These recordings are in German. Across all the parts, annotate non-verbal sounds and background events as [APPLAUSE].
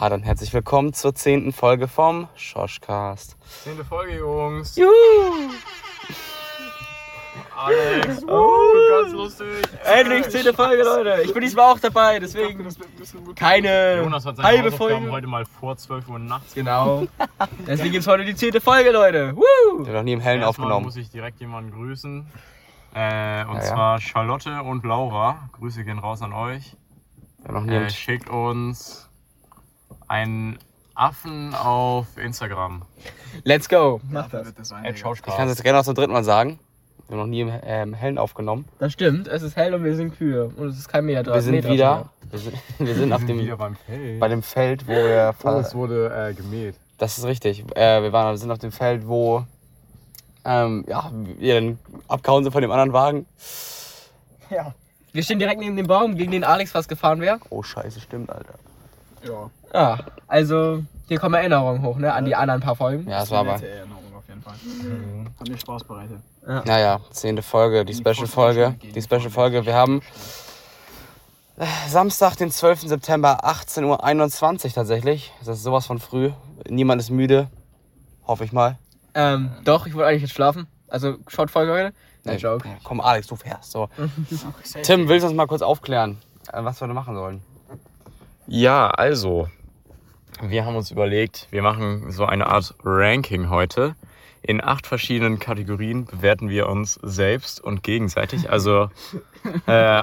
Ja, dann herzlich willkommen zur zehnten Folge vom Schoschcast. Zehnte Folge, Jungs. Juhu! Alex, [LAUGHS] Oh. uh, ganz lustig. Endlich zehnte Folge, Leute. Ich bin diesmal auch dabei, deswegen keine Jonas hat seine halbe Folge. heute mal vor 12 Uhr nachts Genau. [LAUGHS] Deswegen gibt's heute die zehnte Folge, Leute. Woo! Wir haben noch nie im Hellen Erstmal aufgenommen. muss ich direkt jemanden grüßen. Äh, und Ja, ja. zwar Charlotte und Laura. Grüße gehen raus an euch. Haben noch nie Äh, schickt uns einen Affen auf Instagram. Let's go. Mach das. Wird das. Ich kann es jetzt gerne noch zum dritten Mal sagen. Wir haben noch nie im ähm, Hellen aufgenommen. Das stimmt, es ist hell und wir sind Kühe. Und es ist kein Meter dran. Wir sind Meter wieder. Wir sind, [LAUGHS] wir sind auf wieder dem, beim Feld. bei dem Feld, wo wir. oh, es wurde äh, gemäht. Das ist richtig. Äh, wir, waren, wir sind auf dem Feld, wo ähm, ja, wir dann abgehauen sind von dem anderen Wagen. Ja. Wir stehen direkt neben dem Baum, gegen den Alex fast gefahren wäre. Oh scheiße, stimmt, Alter. Ja. Ja, also hier kommen Erinnerungen hoch, ne? An die anderen paar Folgen. Ja, es war aber. Erinnerung auf jeden Fall. Hat mir Spaß bereitet. Naja, zehnte Folge, die Special-Folge. Die Special-Folge. Wir haben Samstag, den 12. September, 18.21 Uhr tatsächlich. Das ist sowas von früh. Niemand ist müde. Hoffe ich mal. Ähm, doch, ich wollte eigentlich jetzt schlafen. Also, Short-Folge heute. Nein, Nee, Joke. Komm, Alex, du fährst. So. [LAUGHS] Tim, willst du uns mal kurz aufklären, äh, was wir da machen sollen? Ja, also, wir haben uns überlegt, wir machen so eine Art Ranking heute. In acht verschiedenen Kategorien bewerten wir uns selbst und gegenseitig. Also, [LAUGHS] äh,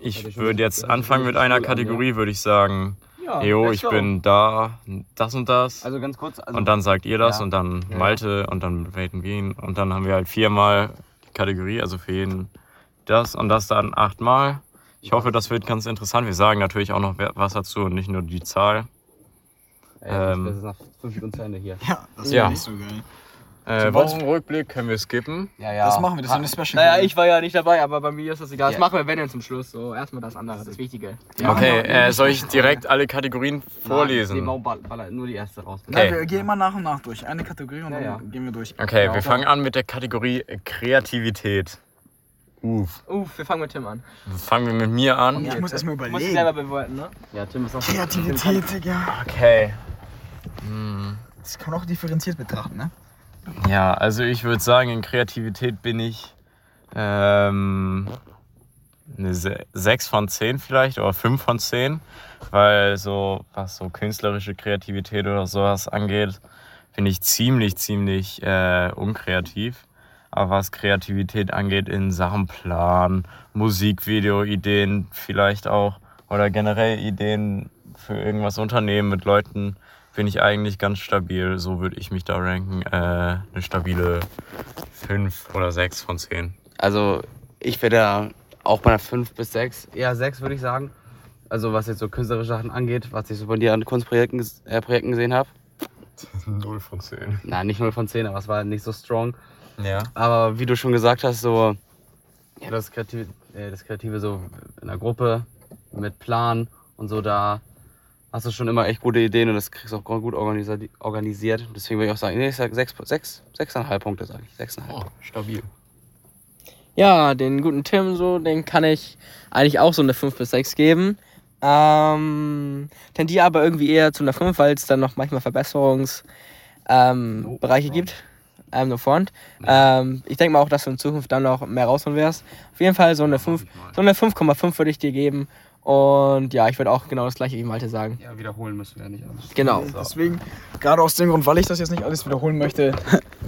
ich würde jetzt anfangen mit einer Kategorie, würde ich sagen, Ja, Jo, ich bin da, das und das. Also ganz kurz. Also, Und dann sagt ihr das Ja. und dann. Malte und dann bewerten wir ihn. Und dann haben wir halt viermal die Kategorie, also für jeden das und das dann achtmal. Ich hoffe, das wird ganz interessant. Wir sagen natürlich auch noch was dazu und nicht nur die Zahl. Ey, ähm, das ist nach fünf Minuten zu Ende hier. Ja, das Ja. ja. nicht so geil. Äh, Wochenrückblick können wir skippen. Ja, ja. Das machen wir, das ist eine Special. Naja, ich war ja nicht dabei, aber bei mir ist das egal. Ja. Das machen wir, wenn dann zum Schluss. So, erstmal das andere, das Wichtige. Ja, Okay, genau. äh, soll ich direkt alle Kategorien vorlesen? Ball- baller nur die erste raus. Okay. Nein, wir gehen immer nach und nach durch. Eine Kategorie und Ja, dann ja. gehen wir durch. Okay, Ja, wir fangen an mit der Kategorie Kreativität. Uff. Uff, wir fangen mit Tim an. Fangen wir mit mir an. Ich muss erstmal Du musst dich selber überlegen. bewerten, ne? Ja, Tim ist auch. Kreativität, Digga. Okay. Das kann man auch differenziert betrachten, ne? Ja, also ich würde sagen, in Kreativität bin ich ähm, eine Se- 6 von 10 vielleicht oder 5 von 10, weil so, was so künstlerische Kreativität oder sowas angeht, bin ich ziemlich, ziemlich äh, unkreativ. Aber was Kreativität angeht in Sachen Plan, Musikvideo-Ideen vielleicht auch oder generell Ideen für irgendwas unternehmen mit Leuten, bin ich eigentlich ganz stabil. So würde ich mich da ranken. Äh, eine stabile 5 oder 6 von 10. Also, ich wäre da auch bei einer 5 bis 6. Eher 6, würde ich sagen. Also, was jetzt so künstlerische Sachen angeht, was ich so bei dir an Kunstprojekten äh, Projekten gesehen habe. 0 [LAUGHS] von 10. Nein, nicht 0 von 10, aber es war nicht so strong. Ja. Aber wie du schon gesagt hast, so, ja, das Kreative, äh, das Kreative so in der Gruppe mit Plan und so, da hast du schon immer echt gute Ideen und das kriegst du auch gut organisiert. Deswegen würde ich auch sagen, nee, ich sag 6, 6, 6,5 Punkte, sage ich. 6,5. Oh, stabil. Ja, den guten Tim, so, den kann ich eigentlich auch so eine 5 bis 6 geben. Ähm, tendiere aber irgendwie eher zu einer 5, weil es dann noch manchmal Verbesserungsbereiche ähm, Bereiche gibt. Ähm, no front. Ähm, ich denke mal auch, dass du in Zukunft dann noch mehr rausholen wirst. Auf jeden Fall so eine 5, so eine 5,5 würde ich dir geben. Und ja, ich würde auch genau das gleiche wie Malte sagen. Ja, wiederholen müssen wir ja nicht alles. Genau. Deswegen, gerade aus dem Grund, weil ich das jetzt nicht alles wiederholen möchte,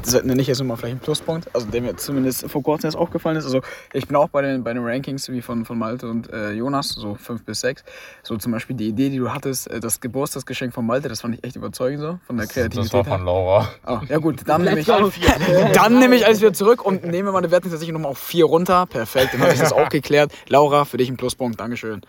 das nenne ich jetzt immer vielleicht einen Pluspunkt, also der mir zumindest vor kurzem erst aufgefallen ist. Also ich bin auch bei den, bei den Rankings wie von, von Malte und äh, Jonas, so 5 bis 6. So zum Beispiel die Idee, die du hattest, äh, das Geburtstagsgeschenk von Malte, das fand ich echt überzeugend so, von der Kreativität. Das war von Laura. Oh, ja gut, dann [LAUGHS] nehme ich, [LAUGHS] dann nehme ich alles wieder zurück und nehme meine Wertung tatsächlich nochmal auf 4 runter. Perfekt, dann habe ich das auch geklärt. Laura, für dich ein Pluspunkt, Dankeschön.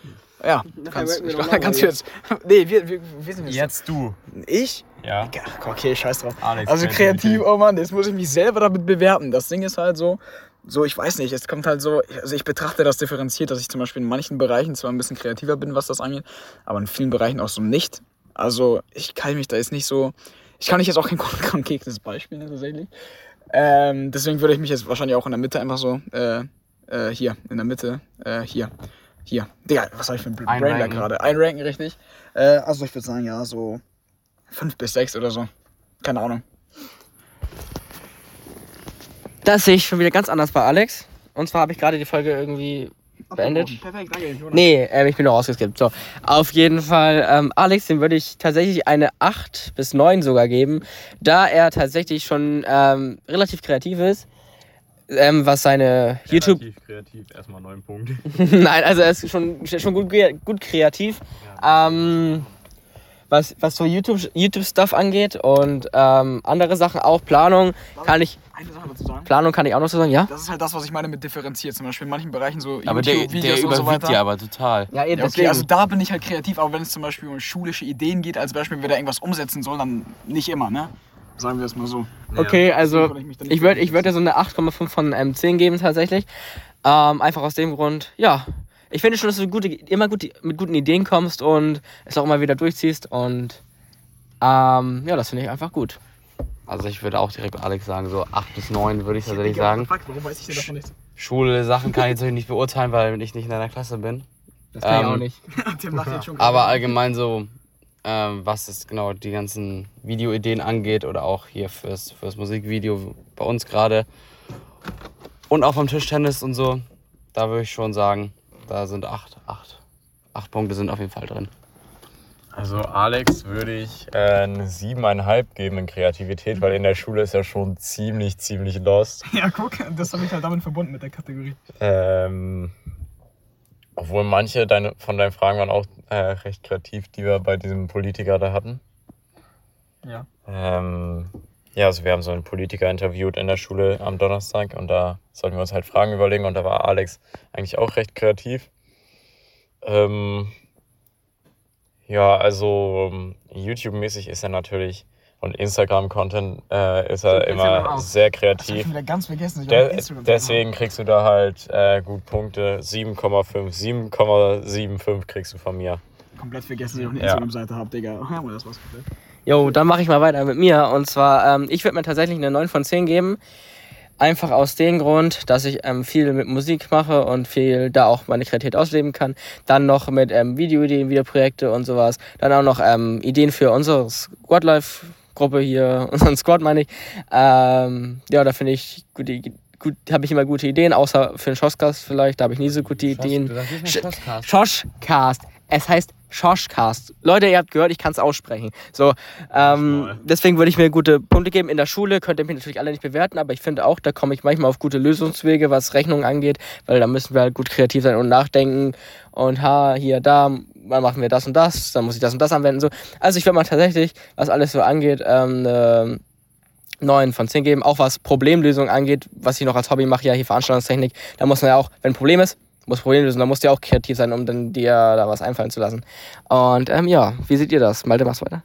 Ja, kannst, ich, [LAUGHS] kannst du jetzt. Nee, wir, wir, wir sind jetzt. Jetzt du. Ich? Ja. Ja, okay, scheiß drauf. Alex, also kreativ, oh Mann, jetzt muss ich mich selber damit bewerten. Das Ding ist halt so, so, ich weiß nicht, es kommt halt so, also ich betrachte das differenziert, dass ich zum Beispiel in manchen Bereichen zwar ein bisschen kreativer bin, was das angeht, aber in vielen Bereichen auch so nicht. Also ich kann mich da jetzt nicht so, ich kann nicht jetzt auch kein [LAUGHS] konkretes Beispiel nennen tatsächlich. Ähm, deswegen würde ich mich jetzt wahrscheinlich auch in der Mitte einfach so, äh, äh, hier, in der Mitte, äh, hier, hier, Digga, was habe ich für ein Einranken. Brainlag gerade? Einranken, richtig. Äh, also ich würde sagen, ja, so 5 bis 6 oder so. Keine Ahnung. Das sehe ich schon wieder ganz anders bei Alex. Und zwar habe ich gerade die Folge irgendwie beendet. Perfekt, danke. Jonas. Nee, ähm, ich bin noch rausgeskippt. So, auf jeden Fall, ähm, Alex, dem würde ich tatsächlich eine 8 bis 9 sogar geben, da er tatsächlich schon ähm, relativ kreativ ist, ähm, was seine YouTube... Kreativ, kreativ, erstmal neun Punkte. [LAUGHS] Nein, also er ist schon, schon gut, gut kreativ. Ähm, was, was so YouTube- YouTube-Stuff angeht und ähm, andere Sachen auch, Planung kann ich, Eine Sache dazu sagen. Planung kann ich auch noch so sagen, ja? Das ist halt das, was ich meine mit differenziert. Zum Beispiel in manchen Bereichen so Aber der, der YouTube-Videos und so überwiegt weiter. ja aber total. Ja, eben Ja, okay, also da bin ich halt kreativ, aber wenn es zum Beispiel um schulische Ideen geht, als Beispiel, wer da irgendwas umsetzen soll, dann nicht immer, ne? Sagen wir es mal so. Okay, also Deswegen konnte ich nicht ich würde ich würd dir so eine 8,5 von ähm, 10 geben tatsächlich. Ähm, einfach aus dem Grund, ja. Ich finde schon, dass du gute, immer gut, mit guten Ideen kommst und es auch immer wieder durchziehst und ähm, ja, das finde ich einfach gut. Also ich würde auch direkt Alex sagen, so 8 bis 9 würde ich tatsächlich sagen. Fuck, warum weiß ich denn davon nichts? Schule-Sachen kann ich natürlich [LAUGHS] nicht beurteilen, weil ich nicht in deiner Klasse bin. Das kann ich Ähm, auch nicht. [LAUGHS] Tim lacht jetzt schon. Aber allgemein so, ähm, was es genau die ganzen Videoideen angeht oder auch hier fürs, fürs Musikvideo bei uns gerade und auch vom Tischtennis und so, da würde ich schon sagen, da sind acht, acht, acht Punkte sind auf jeden Fall drin. Also Alex würde ich äh, eine siebeneinhalb geben in Kreativität, weil in der Schule ist er schon ziemlich, ziemlich lost. [LAUGHS] Ja, guck, das habe ich halt damit verbunden mit der Kategorie. Ähm, obwohl manche deine, von deinen Fragen waren auch äh, recht kreativ, die wir bei diesem Politiker da hatten. Ja. Ähm, ja, also wir haben so einen Politiker interviewt in der Schule am Donnerstag und da sollten wir uns halt Fragen überlegen und da war Alex eigentlich auch recht kreativ. Ähm, ja, also ähm, YouTube-mäßig ist er natürlich und Instagram-Content äh, ist er So, immer sehr Das kreativ. schon wieder ganz vergessen. Ich De hab Instagram deswegen kriegst du da halt äh, gut Punkte. 7,5, 7,75 kriegst du von mir. komplett vergessen, dass ich auch eine Ja. Instagram-Seite habe, Digga. Ja, das war's komplett. Jo, dann mache ich mal weiter mit mir. Und zwar, ähm, ich würde mir tatsächlich eine 9 von 10 geben. Einfach aus dem Grund, dass ich ähm, viel mit Musik mache und viel da auch meine Kreativität ausleben kann. Dann noch mit ähm, Videoideen, Videoprojekte und sowas. Dann auch noch ähm, Ideen für unsere Squadlife-Gruppe hier, [LAUGHS] unseren Squad meine ich. Ähm, ja, da finde ich gute, gut, habe ich immer gute Ideen, außer für den Schosscast vielleicht, da habe ich nie so gute Ideen. Sch- Schoschcast. Es heißt Schoschcast. Leute, ihr habt gehört, ich kann es aussprechen. So, ähm, deswegen würde ich mir gute Punkte geben. In der Schule könnt ihr mich natürlich alle nicht bewerten, aber ich finde auch, da komme ich manchmal auf gute Lösungswege, was Rechnungen angeht, weil da müssen wir halt gut kreativ sein und nachdenken. Und ha, hier, da, dann machen wir das und das, dann muss ich das und das anwenden. So. Also ich würde mal tatsächlich, was alles so angeht, ähm, eine 9 von 10 geben. Auch was Problemlösung angeht, was ich noch als Hobby mache, ja hier Veranstaltungstechnik, da muss man ja auch, wenn ein Problem ist, muss Problem lösen, da musst du ja auch kreativ sein, um dann dir da was einfallen zu lassen. Und ähm, ja, wie seht ihr das? Malte, mach's weiter.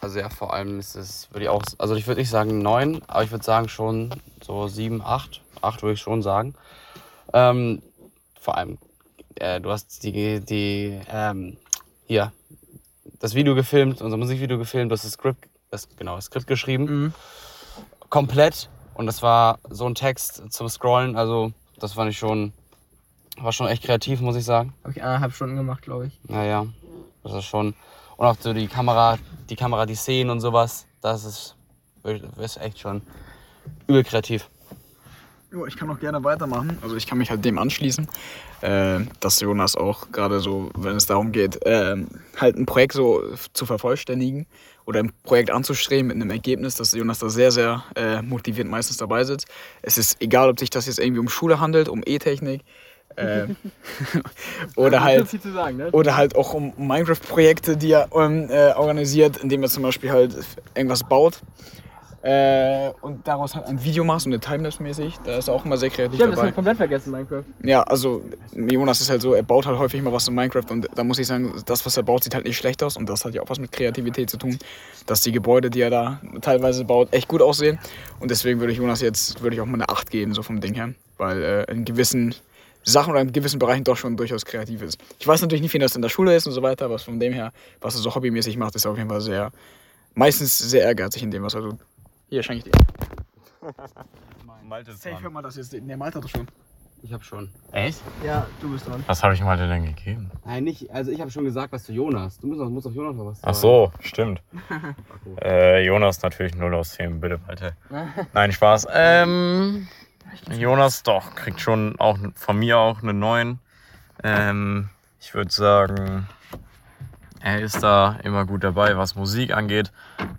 Also ja, vor allem ist es, würde ich auch, also ich würde nicht sagen 9, aber ich würde sagen schon so 7, 8. 8 würde ich schon sagen. Ähm, vor allem, äh, du hast die, die, ähm, hier, das Video gefilmt, unser Musikvideo gefilmt, du hast das Skript, das, genau, das Skript geschrieben. Mhm. Komplett. Und das war so ein Text zum Scrollen, also das fand ich schon, war schon echt kreativ, muss ich sagen. Habe ich eineinhalb Stunden gemacht, glaube ich. Naja, das ist schon. Und auch so die Kamera, die Kamera, die Szenen und sowas, das ist, ist echt schon übel kreativ. Jo, ich kann auch gerne weitermachen. Also ich kann mich halt dem anschließen, äh, dass Jonas auch gerade so, wenn es darum geht, ähm, halt ein Projekt so zu vervollständigen oder ein Projekt anzustreben mit einem Ergebnis, dass Jonas da sehr, sehr äh, motiviert meistens dabei sitzt. Es ist egal, ob sich das jetzt irgendwie um Schule handelt, um E-Technik äh, [LAUGHS] oder halt sagen, ne? oder halt auch um Minecraft-Projekte, die er ähm, äh, organisiert, indem er zum Beispiel halt irgendwas baut äh, und daraus halt ein Video macht, so eine Timelapse-mäßig. Da ist er auch immer sehr kreativ Ja, das dabei. habe komplett vergessen, Minecraft. Ja, also Jonas ist halt so, er baut halt häufig mal was in Minecraft und da muss ich sagen, das, was er baut, sieht halt nicht schlecht aus und das hat ja auch was mit Kreativität zu tun, dass die Gebäude, die er da teilweise baut, echt gut aussehen und deswegen würde ich Jonas jetzt, würde ich auch mal eine 8 geben, so vom Ding her, weil äh, in gewissen Sachen oder in gewissen Bereichen doch schon durchaus kreativ ist. Ich weiß natürlich nicht, wie das in der Schule ist und so weiter, aber von dem her, was er so hobbymäßig macht, ist er auf jeden Fall sehr, meistens sehr ehrgeizig in dem, was er tut. Hier schenke ich dir. [LAUGHS] Malte Safe hört man das jetzt, der Malta doch schon. Ich habe schon. Echt? Ja, du bist dran. Was habe ich mal denn gegeben? Nein, nicht. Also ich habe schon gesagt, was zu Jonas. Du musst musst auch Jonas noch was Ach sagen. so, stimmt. [LAUGHS] äh, Jonas natürlich 0 aus 10, bitte, Alter. Nein, Spaß. Ähm, Jonas doch, kriegt schon auch von mir auch eine 9. Ähm, ich würde sagen, er ist da immer gut dabei, was Musik angeht,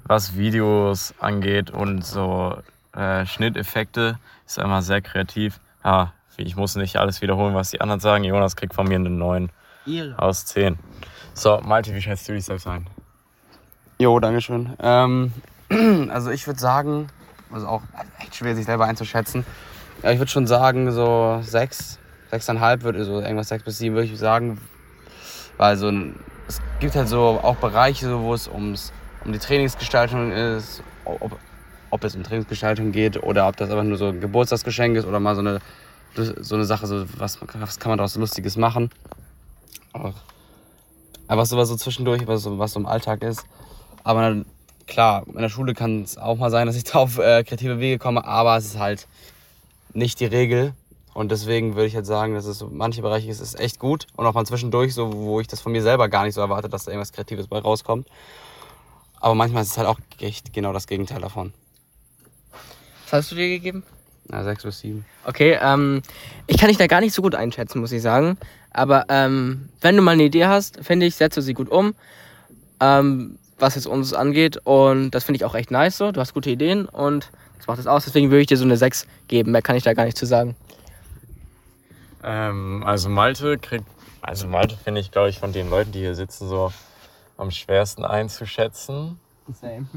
was Videos angeht und so äh, Schnitteffekte. Ist er immer sehr kreativ. Ja, ich muss nicht alles wiederholen, was die anderen sagen. Jonas kriegt von mir eine 9 Ihre. aus 10. So, Malte, wie schätzt du dich selbst ein? Jo, dankeschön. Ähm, [CLEARS THROAT] also ich würde sagen, also auch echt schwer sich selber einzuschätzen. Ja, ich würde schon sagen, so sechs, sechseinhalb würde so irgendwas sechs bis sieben würde ich sagen. Weil so ein, es gibt halt so auch Bereiche, so, wo es ums, um die Trainingsgestaltung ist, ob, ob es um Trainingsgestaltung geht oder ob das einfach nur so ein Geburtstagsgeschenk ist oder mal so eine, so eine Sache, so was, was kann man daraus Lustiges machen. Auch einfach sowas so zwischendurch, was so, was so im Alltag ist. Aber dann, klar, in der Schule kann es auch mal sein, dass ich [LAUGHS] da auf äh, kreative Wege komme, aber es ist halt nicht die Regel. Und deswegen würde ich jetzt sagen, dass es so manche Bereiche ist, ist echt gut. Und auch mal zwischendurch, so, wo ich das von mir selber gar nicht so erwarte, dass da irgendwas Kreatives bei rauskommt. Aber manchmal ist es halt auch echt genau das Gegenteil davon. Was hast du dir gegeben? Na, sechs bis sieben. Okay, ähm, ich kann dich da gar nicht so gut einschätzen, muss ich sagen. Aber ähm, wenn du mal eine Idee hast, finde ich, setze sie gut um, ähm, was jetzt uns angeht. Und das finde ich auch echt nice so. Du hast gute Ideen und das macht es aus. Deswegen würde ich dir so eine 6 geben. Mehr kann ich da gar nicht zu sagen. Ähm, also Malte kriegt, also Malte finde ich, glaube ich, von den Leuten, die hier sitzen, so am schwersten einzuschätzen. Same.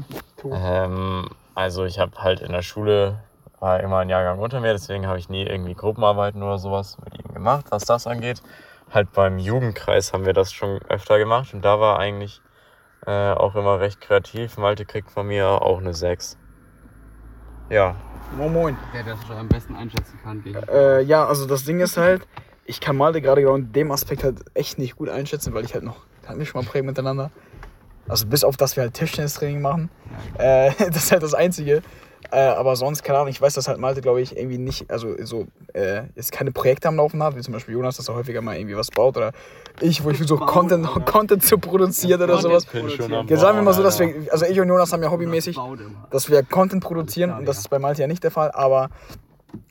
Ähm, also ich habe halt in der Schule, war immer ein Jahrgang unter mir, deswegen habe ich nie irgendwie Gruppenarbeiten oder sowas mit ihm gemacht, was das angeht. Halt beim Jugendkreis haben wir das schon öfter gemacht und da war eigentlich äh, auch immer recht kreativ. Malte kriegt von mir auch eine 6. Ja, Moin Moin. Der, der es schon am besten einschätzen kann. Äh, ja, also das Ding ist halt, ich kann Malte gerade genau in dem Aspekt halt echt nicht gut einschätzen, weil ich halt noch, hatten wir schon mal Prägen miteinander. Also bis auf, dass wir halt Tischtennistraining machen. Äh, [LAUGHS] das ist halt das Einzige. Äh, aber sonst, keine Ahnung, ich weiß, dass halt Malte, glaube ich, irgendwie nicht, also so, äh, jetzt keine Projekte am Laufen hat, wie zum Beispiel Jonas, dass er häufiger mal irgendwie was baut oder ich, wo ich so Content, Content zu produzieren oder sowas. bin schon am Ja, sagen wir mal so, dass wir, also ich und Jonas haben ja hobbymäßig, dass wir Content produzieren und das ist bei Malte ja nicht der Fall, aber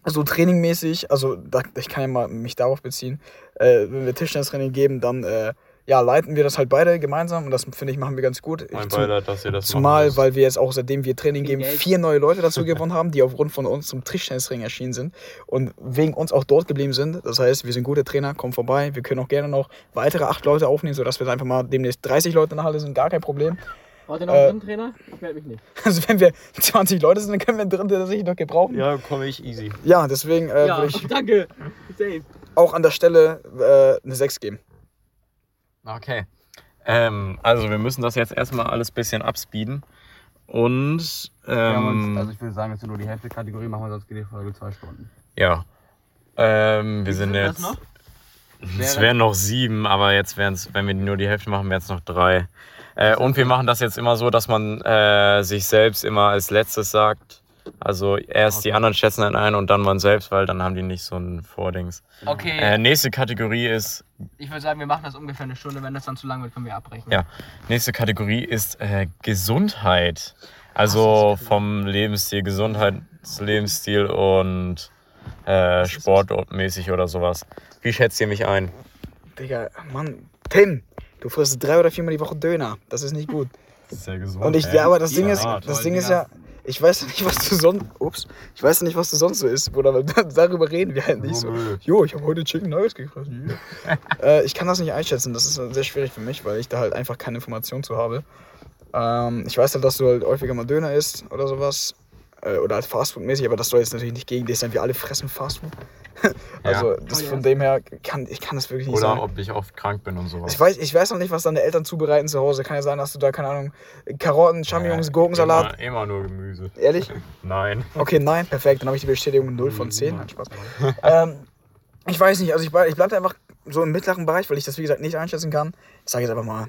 so trainingmäßig, also da, ich kann ja mal mich darauf beziehen, äh, wenn wir Tischtennistraining geben, dann äh, ja, leiten wir das halt beide gemeinsam und das finde ich machen wir ganz gut. Mein Ich- zum- Beileid, dass ihr das Zumal, weil wir jetzt auch seitdem wir Training geben, vier neue Leute dazu [LAUGHS] gewonnen haben, die aufgrund von uns zum Tischtennisring erschienen sind und wegen uns auch dort geblieben sind. Das heißt, wir sind gute Trainer, kommen vorbei. Wir können auch gerne noch weitere acht Leute aufnehmen, sodass wir einfach mal demnächst 30 Leute in der Halle sind, gar kein Problem. Wart ihr noch Äh, drin, Trainer? Ich melde mich nicht. [LAUGHS] Also wenn wir 20 Leute sind, dann können wir einen dritten tatsächlich noch gebrauchen. Ja, Ja, komme ich easy. deswegen äh, würde ich [LAUGHS] danke. Safe. auch an der Stelle äh, eine 6 geben. Okay. Ähm, also wir müssen das jetzt erstmal alles ein bisschen abspeeden. Und Wir haben uns, ähm, also ich würde sagen, dass wir nur die Hälfte Kategorie machen, weil sonst geht die Folge zwei Stunden. ja. Ähm, wir sind sind das jetzt. noch? [LAUGHS] Es wären noch sieben, aber jetzt wären es, wenn wir nur die Hälfte machen, wären es noch drei. Äh, und wir machen das jetzt immer so, dass man äh, sich selbst immer als letztes sagt. Also erst die anderen schätzen dann ein und dann man selbst, weil dann haben die nicht so ein Vordings. Okay, Äh, nächste Kategorie ist ich würde sagen, wir machen das ungefähr eine Stunde. Wenn das dann zu lang wird, können wir abbrechen. Ja, nächste Kategorie ist äh, Gesundheit. Also vom Lebensstil, Gesundheitslebensstil und äh, sportmäßig oder sowas. Wie schätzt ihr mich ein? Digga, Mann, Tim, du frisst drei oder viermal die Woche Döner. Das ist nicht gut. Sehr gesund. Und ich, ja, aber das Ding ist, Ja, das Ding ist ja, ich weiß [LAUGHS] nicht, was du sonst, ups, ich weiß nicht, was du sonst so isst, Bruder, [LAUGHS] darüber reden wir halt nicht so. Jo, ich habe heute Chicken Nuggets gefressen. [LAUGHS] äh, ich kann das nicht einschätzen, das ist sehr schwierig für mich, weil ich da halt einfach keine Information zu habe. Ähm, ich weiß halt, dass du halt häufiger mal Döner isst oder sowas. Äh, oder halt Fastfood-mäßig, aber das soll jetzt natürlich nicht gegen dich sein. Wir alle fressen Fastfood. [LAUGHS] also, das von dem her, kann, ich kann das wirklich nicht Oder sagen. ob ich oft krank bin und sowas. Ich weiß, ich weiß noch nicht, was deine Eltern zubereiten zu Hause. Kann ja sein, dass du da, keine Ahnung, Karotten, Champignons, Gurkensalat. Immer, immer nur Gemüse. Ehrlich? [LAUGHS] Nein. Okay, nein, perfekt. Dann habe ich die Bestätigung 0 von 10. Nein, Spaß. ähm, ich weiß nicht, also ich, bleib- ich bleibe einfach so im mittleren Bereich, weil ich das, wie gesagt, nicht einschätzen kann. Ich sage jetzt einfach mal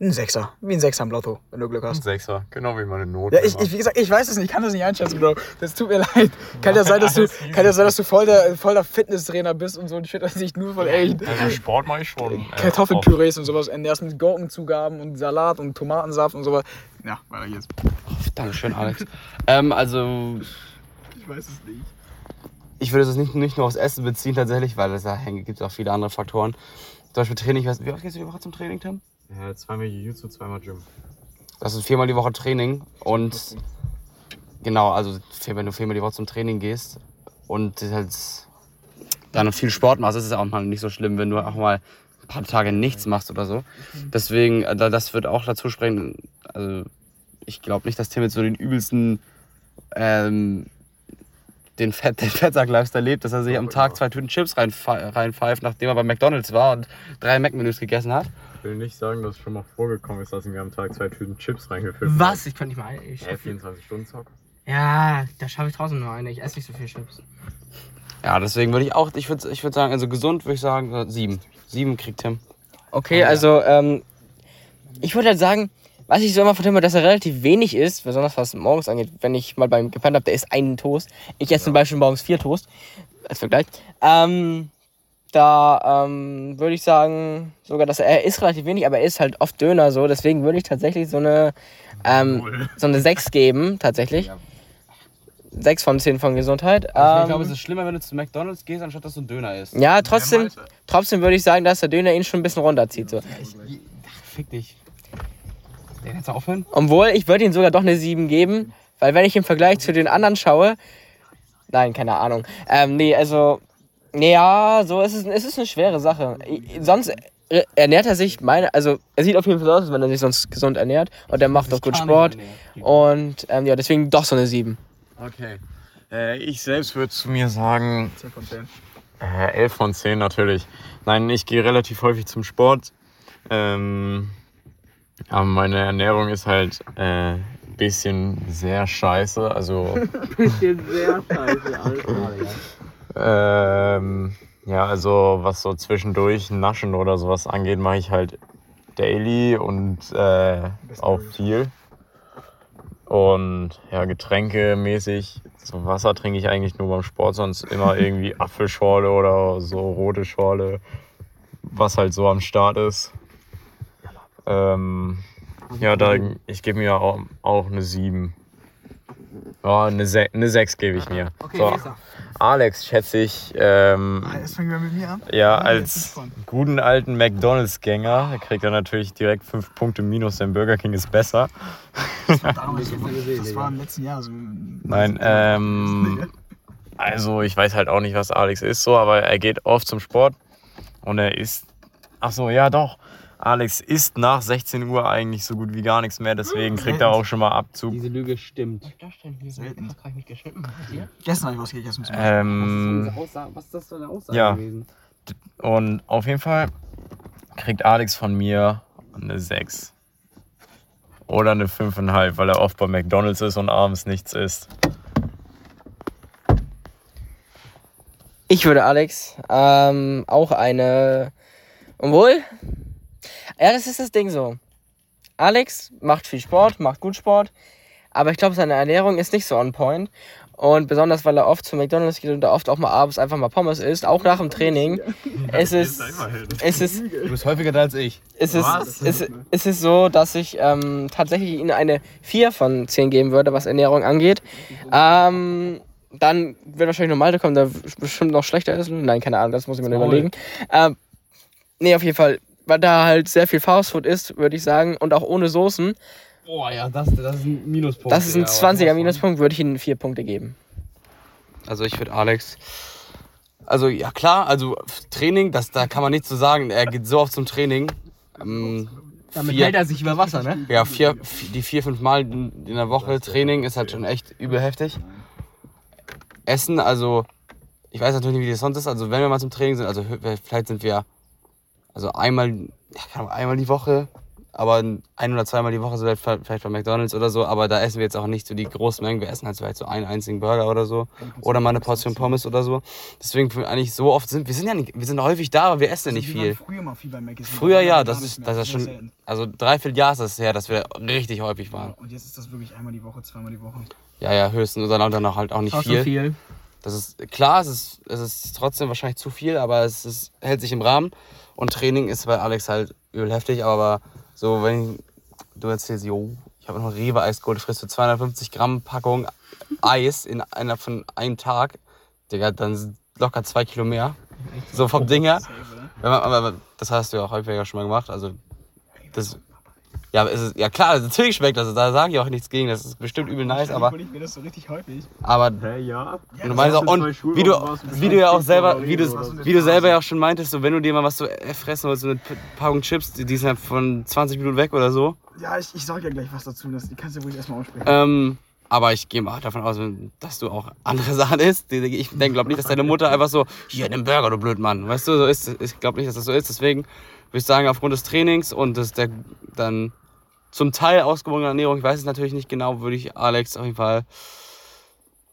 Ein Sechser. Wie ein Sechser im Lotto, wenn du Glück Ein hast. Sechser, genau wie meine Note. Ja, ich, ich, wie gesagt, ich weiß es nicht, ich kann das nicht einschätzen, Bro. Das tut mir leid. Kann ja sein, dass du, kann ja sein, dass du voll der, voll der Fitnesstrainer bist und so und shit, dass ich nur von irgendwelchen also Sport mache ich schon. äh. Kartoffelpürees und sowas ernährst mit Gurkenzugaben und Salat und Tomatensaft und sowas. Ja, weiter geht's. Dankeschön, Alex. ähm, also, Ich weiß es nicht. ich würde es nicht, nicht nur aufs Essen beziehen tatsächlich, weil es da gibt es auch viele andere Faktoren. Zum Beispiel Training. Wie oft gehst du die Woche zum Training, Tim? Äh, zweimal Jiu-Jitsu, zweimal Gym. Das ist viermal die Woche Training und genau, also wenn du viermal die Woche zum Training gehst und halt dann viel Sport machst, ist es auch mal nicht so schlimm, wenn du auch mal ein paar Tage nichts machst oder so. Deswegen, äh, da- das wird auch dazu sprechen. Also ich glaube nicht, dass Tim jetzt so den übelsten ähm, den, Fett, [LAUGHS] den Fettsack-Lifestyle lebt, dass er sich am Tag zwei Tüten Chips reinpfe- reinpfeift, nachdem er bei McDonalds war und drei Mac-Menüs gegessen hat. Ich will nicht sagen, dass es schon mal vorgekommen ist, dass ich mir am Tag zwei Tüten Chips reingepfiffen Was? Ich könnte nicht mal. Ich Hä, 24 Stunden Zock? ja, da schaffe ich trotzdem nur eine. Ich esse nicht so viel Chips. Ja, deswegen würde ich auch, ich würde ich würd sagen, also gesund würde ich sagen, äh, sieben. Sieben kriegt Tim. Okay, also ähm, ich würde halt sagen, was ich so immer von Tim höre, dass er relativ wenig isst, besonders was morgens angeht. Wenn ich mal beim gepennt habe, der isst einen Toast. Ich esse zum Beispiel morgens vier Toast. Als Vergleich. Ähm, da ähm, würde ich sagen, sogar, dass er, er isst relativ wenig, aber er isst halt oft Döner so. Deswegen würde ich tatsächlich so eine, ähm, so eine 6 geben, tatsächlich. 6 von 10 von Gesundheit. ich glaube, Ähm, es ist schlimmer, wenn du zu McDonalds gehst, anstatt dass du einen Döner isst. ja, trotzdem, trotzdem würde ich sagen, dass der Döner ihn schon ein bisschen runterzieht. So. Fick dich. Der kannst du aufhören? Obwohl, ich würde ihm sogar doch eine 7 geben, weil wenn ich im Vergleich zu den anderen schaue. Nein, keine Ahnung. Ähm, nee, also. Ja, so ist es, es ist eine schwere Sache. Sonst äh, ernährt er sich, meine, also er sieht auf jeden Fall so aus, als wenn er sich sonst gesund ernährt und er macht auch gut Sport. Und ähm, ja, deswegen doch so eine 7. Okay. Äh, ich selbst würde zu mir sagen, 10 von 10. Äh, 11 von 10 natürlich. Nein, ich gehe relativ häufig zum Sport. Ähm, aber meine Ernährung ist halt ein äh, bisschen sehr scheiße. Also, [LAUGHS] ähm, ja, also was so zwischendurch Naschen oder sowas angeht, mache ich halt daily und äh, auch viel. Und ja, getränkemäßig, so Wasser trinke ich eigentlich nur beim Sport, sonst immer irgendwie [LAUGHS] Apfelschorle oder so rote Schorle, was halt so am Start ist. Ähm, ja, da, ich gebe mir auch, auch eine 7. Ja, eine, Se eine 6 gebe ich mir. so, Alex schätze ich ähm, Ah, Jetzt fangen wir mit mir an. ja, als guten alten McDonalds-Gänger kriegt er natürlich direkt 5 Punkte minus, denn Burger King ist besser. Damals, das war im letzten Jahr so. Nein, ähm, also ich weiß halt auch nicht, was Alex ist so, aber er geht oft zum Sport und er isst, ach so, ja doch, Alex isst nach 16 Uhr eigentlich so gut wie gar nichts mehr, deswegen kriegt er auch schon mal Abzug. Diese Lüge stimmt. Selten. Habe ich mich geschnitten? Gestern habe ich was gegessen. Ähm, Was ist das für eine Aussage Ja. gewesen? und auf jeden Fall kriegt Alex von mir eine 6. Oder eine 5,5, weil er oft bei McDonalds ist und abends nichts isst. Ich würde Alex ähm, auch eine. Obwohl. Ja, das ist das Ding so. Alex macht viel Sport, macht gut Sport, aber ich glaube, seine Ernährung ist nicht so on point. Und besonders, weil er oft zu McDonalds geht und da oft auch mal abends einfach mal Pommes isst, auch nach dem Training. [LAUGHS] Es ist, es ist, Du bist häufiger da als ich. es ist, es, ist- es ist so, dass ich ähm, tatsächlich ihm eine 4 von 10 geben würde, was Ernährung angeht. Ähm, dann wird wahrscheinlich noch Malte kommen, der bestimmt noch schlechter ist. Nein, keine Ahnung, das muss ich mir überlegen. Ähm, nee, auf jeden Fall, weil da halt sehr viel Fastfood ist, würde ich sagen, und auch ohne Soßen. Boah, ja, das, das ist ein Minuspunkt. Das ist ein Ja, aber 20er sowas von. Minuspunkt, würde ich ihm 4 Punkte geben. Also ich würde Alex. Also ja klar, also Training, das, da kann man nichts zu sagen. Er geht so oft zum Training. Ähm, vier, er sich über Wasser, ne? ja, vier, die vier, fünf Mal in der Woche Training ist halt schon echt übel heftig. Essen, also ich weiß natürlich nicht, wie das sonst ist. Also wenn wir mal zum Training sind, also vielleicht sind wir also einmal, einmal die Woche aber ein oder zweimal die Woche so vielleicht bei McDonalds oder so, aber da essen wir jetzt auch nicht so die großen Mengen. Wir essen halt so vielleicht so einen einzigen Burger oder so. Oder mal eine Portion Pommes oder so. Deswegen eigentlich so oft sind, wir sind ja nicht, wir sind häufig da, aber wir essen ja nicht Wir waren viel. früher mal viel bei Mac. Früher ja, das ist, das ist schon, also dreiviertel Jahr ist das her, dass wir richtig häufig waren. Und jetzt ist das wirklich einmal die Woche, zweimal die Woche. Ja, ja, höchstens. Und dann, dann auch halt auch nicht Auch so viel. viel. Das ist klar, es ist, es ist trotzdem wahrscheinlich zu viel, aber es ist, hält sich im Rahmen. Und Training ist bei Alex halt übel heftig, aber so, wenn du erzählst, jo, ich habe noch Rewe Eis geholt, frisst du 250 Gramm Packung Eis in einer von einem Tag, Digga, dann sind locker zwei Kilo mehr. So vom Ding her. Wenn man, aber das hast du ja auch häufiger schon mal gemacht, also das. Ja, ist, ja klar, natürlich schmeckt das, da sage ich auch nichts gegen, das ist bestimmt übel nice, aber, Ich mir das so richtig häufig. aber Hey, ja. und du meinst auch, und wie du, wie du ja auch selber, wie du, wie du selber ja auch schon meintest, so wenn du dir mal was zu fressen willst, so eine Packung Chips, die die sind ja von 20 Minuten weg oder so. Ja, ich, ich sag ja gleich was dazu. Das, die kannst du ruhig erstmal aussprechen. Ähm, aber ich gehe mal davon aus, dass du auch andere [LAUGHS] Sachen isst. Ich denke, glaube nicht, dass deine Mutter einfach so, hier, nimm Burger, du Blödmann. Weißt du, so ist. Ich glaube nicht, dass das so ist. Deswegen würde ich sagen, aufgrund des Trainings und des, der dann zum Teil ausgewogenen Ernährung, ich weiß es natürlich nicht genau, würde ich Alex auf jeden Fall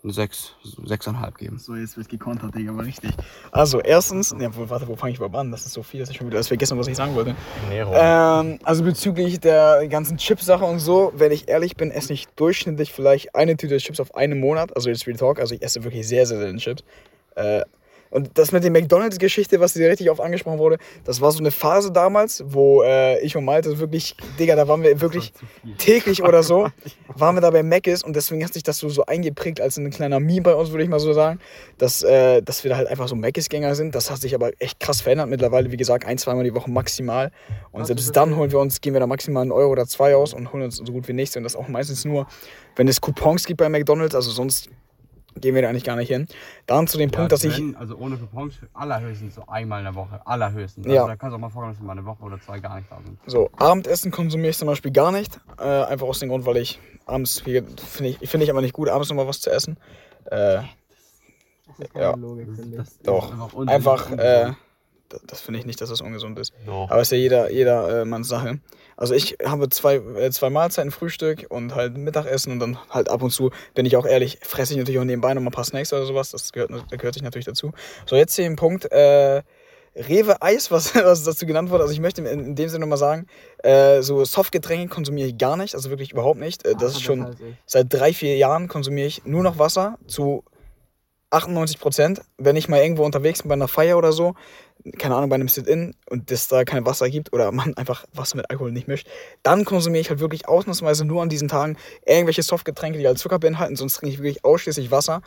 eine 6, 6,5 geben. So, jetzt wird gekontert, Digga, aber richtig. Also, erstens, ja, wo- warte, wo fange ich überhaupt an? Das ist so viel, dass ich schon wieder alles vergessen, was ich sagen wollte. Ernährung. Ähm, also bezüglich der ganzen Chips-Sache und so, wenn ich ehrlich bin, esse ich durchschnittlich vielleicht eine Tüte Chips auf einen Monat. Also jetzt Real Talk, also ich esse wirklich sehr, sehr selten Chips. Äh, und das mit der McDonalds-Geschichte, was hier richtig oft angesprochen wurde, das war so eine Phase damals, wo äh, ich und Malte wirklich, Digga, da waren wir wirklich täglich oder so, [LAUGHS] waren wir da bei Mc's und deswegen hat sich das so, so eingeprägt als ein kleiner Meme bei uns, würde ich mal so sagen, dass, äh, dass wir da halt einfach so Mc's-Gänger sind. Das hat sich aber echt krass verändert mittlerweile, wie gesagt, ein, zweimal die Woche maximal. Und selbst dann holen wir uns, gehen wir da maximal einen Euro oder zwei aus und holen uns so gut wie nichts. Und das auch meistens nur, wenn es Coupons gibt bei McDonalds, also sonst gehen wir da eigentlich gar nicht hin. Dann zu dem Punkt, dass ich. also ohne Coupons, allerhöchstens so einmal in der Woche. Allerhöchstens. Ja. Also da kannst du auch mal vorkommen, dass wir mal eine Woche oder zwei gar nicht da sind. So, Abendessen konsumiere ich zum Beispiel gar nicht. Äh, einfach aus dem Grund, weil ich abends, finde ich, finde ich aber nicht gut, abends nochmal was zu essen. Äh, ja, doch. Einfach, äh, das, das finde ich nicht, dass das ungesund ist. Doch. Aber ist ja jeder, jeder äh, Manns Sache. Also ich habe zwei, äh, zwei Mahlzeiten, Frühstück und halt Mittagessen und dann halt ab und zu, bin ich auch ehrlich, fresse ich natürlich auch nebenbei noch mal ein paar Snacks oder sowas. Das gehört, das gehört sich natürlich dazu. So, jetzt hier im Punkt, äh, Rewe Eis, was, [LAUGHS] was dazu genannt wurde. Also ich möchte in, in dem Sinne mal sagen, äh, so Softgetränke konsumiere ich gar nicht, also wirklich überhaupt nicht. Äh, das ist schon seit drei, vier Jahren konsumiere ich nur noch Wasser zu 98 Prozent. Wenn ich mal irgendwo unterwegs bin bei einer Feier oder so, keine Ahnung, bei einem Sit-In und es da kein Wasser gibt oder man [LAUGHS] einfach Wasser mit Alkohol nicht mischt, dann konsumiere ich halt wirklich ausnahmsweise nur an diesen Tagen irgendwelche Softgetränke, die halt Zucker beinhalten, sonst trinke ich wirklich ausschließlich Wasser.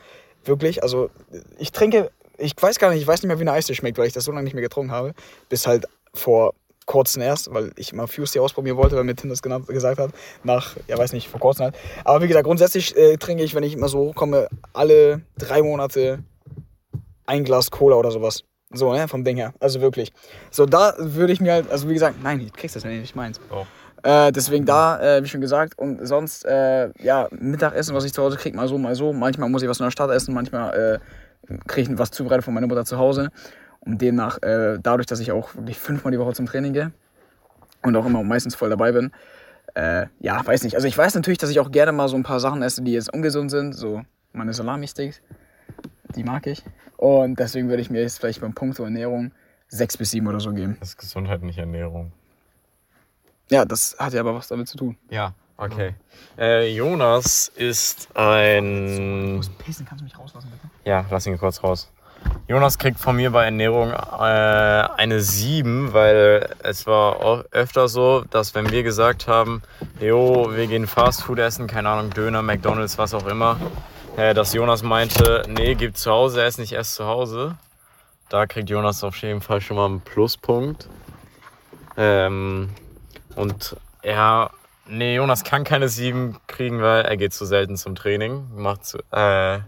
Wirklich, also ich trinke, ich weiß gar nicht, ich weiß nicht mehr, wie eine Eistee schmeckt, weil ich das so lange nicht mehr getrunken habe, bis halt vor kurzem erst, weil ich mal Fusty ausprobieren wollte, weil mir Tim das genannt, gesagt hat, nach, ja weiß nicht, vor kurzem halt. Aber wie gesagt, grundsätzlich äh, trinke ich, wenn ich immer so hochkomme, alle drei Monate ein Glas Cola oder sowas. So, ne, vom Ding her. Also wirklich. So, da würde ich mir halt, also wie gesagt, nein, du kriegst das ja nicht, meins. Doch. Äh, deswegen da, äh, wie schon gesagt, und sonst, äh, ja, Mittagessen, was ich zu Hause kriege, mal so, mal so. Manchmal muss ich was in der Stadt essen, manchmal äh, kriege ich was zubereitet von meiner Mutter zu Hause. Und demnach, äh, dadurch, dass ich auch wirklich fünfmal die Woche zum Training gehe und auch immer meistens voll dabei bin, äh, ja, weiß nicht. Also ich weiß natürlich, dass ich auch gerne mal so ein paar Sachen esse, die jetzt ungesund sind, so meine Salami-Sticks, die mag ich. Und deswegen würde ich mir jetzt vielleicht beim Punkt zur Ernährung sechs bis sieben oder so geben. Das ist Gesundheit, nicht Ernährung. Ja, das hat ja aber was damit zu tun. Ja, okay. Äh, Jonas ist ein. Pissen, kannst du mich rauslassen, bitte? Ja, lass ihn kurz raus. Jonas kriegt von mir bei Ernährung äh, eine 7, weil es war öfter so, dass wenn wir gesagt haben, jo, wir gehen Fastfood essen, keine Ahnung, Döner, McDonalds, was auch immer, äh, dass Jonas meinte, nee, gib zu Hause essen, ich esse zu Hause. Da kriegt Jonas auf jeden Fall schon mal einen Pluspunkt. Ähm, und er, nee, Jonas kann keine 7 kriegen, weil er geht zu selten zum Training, macht zu, äh,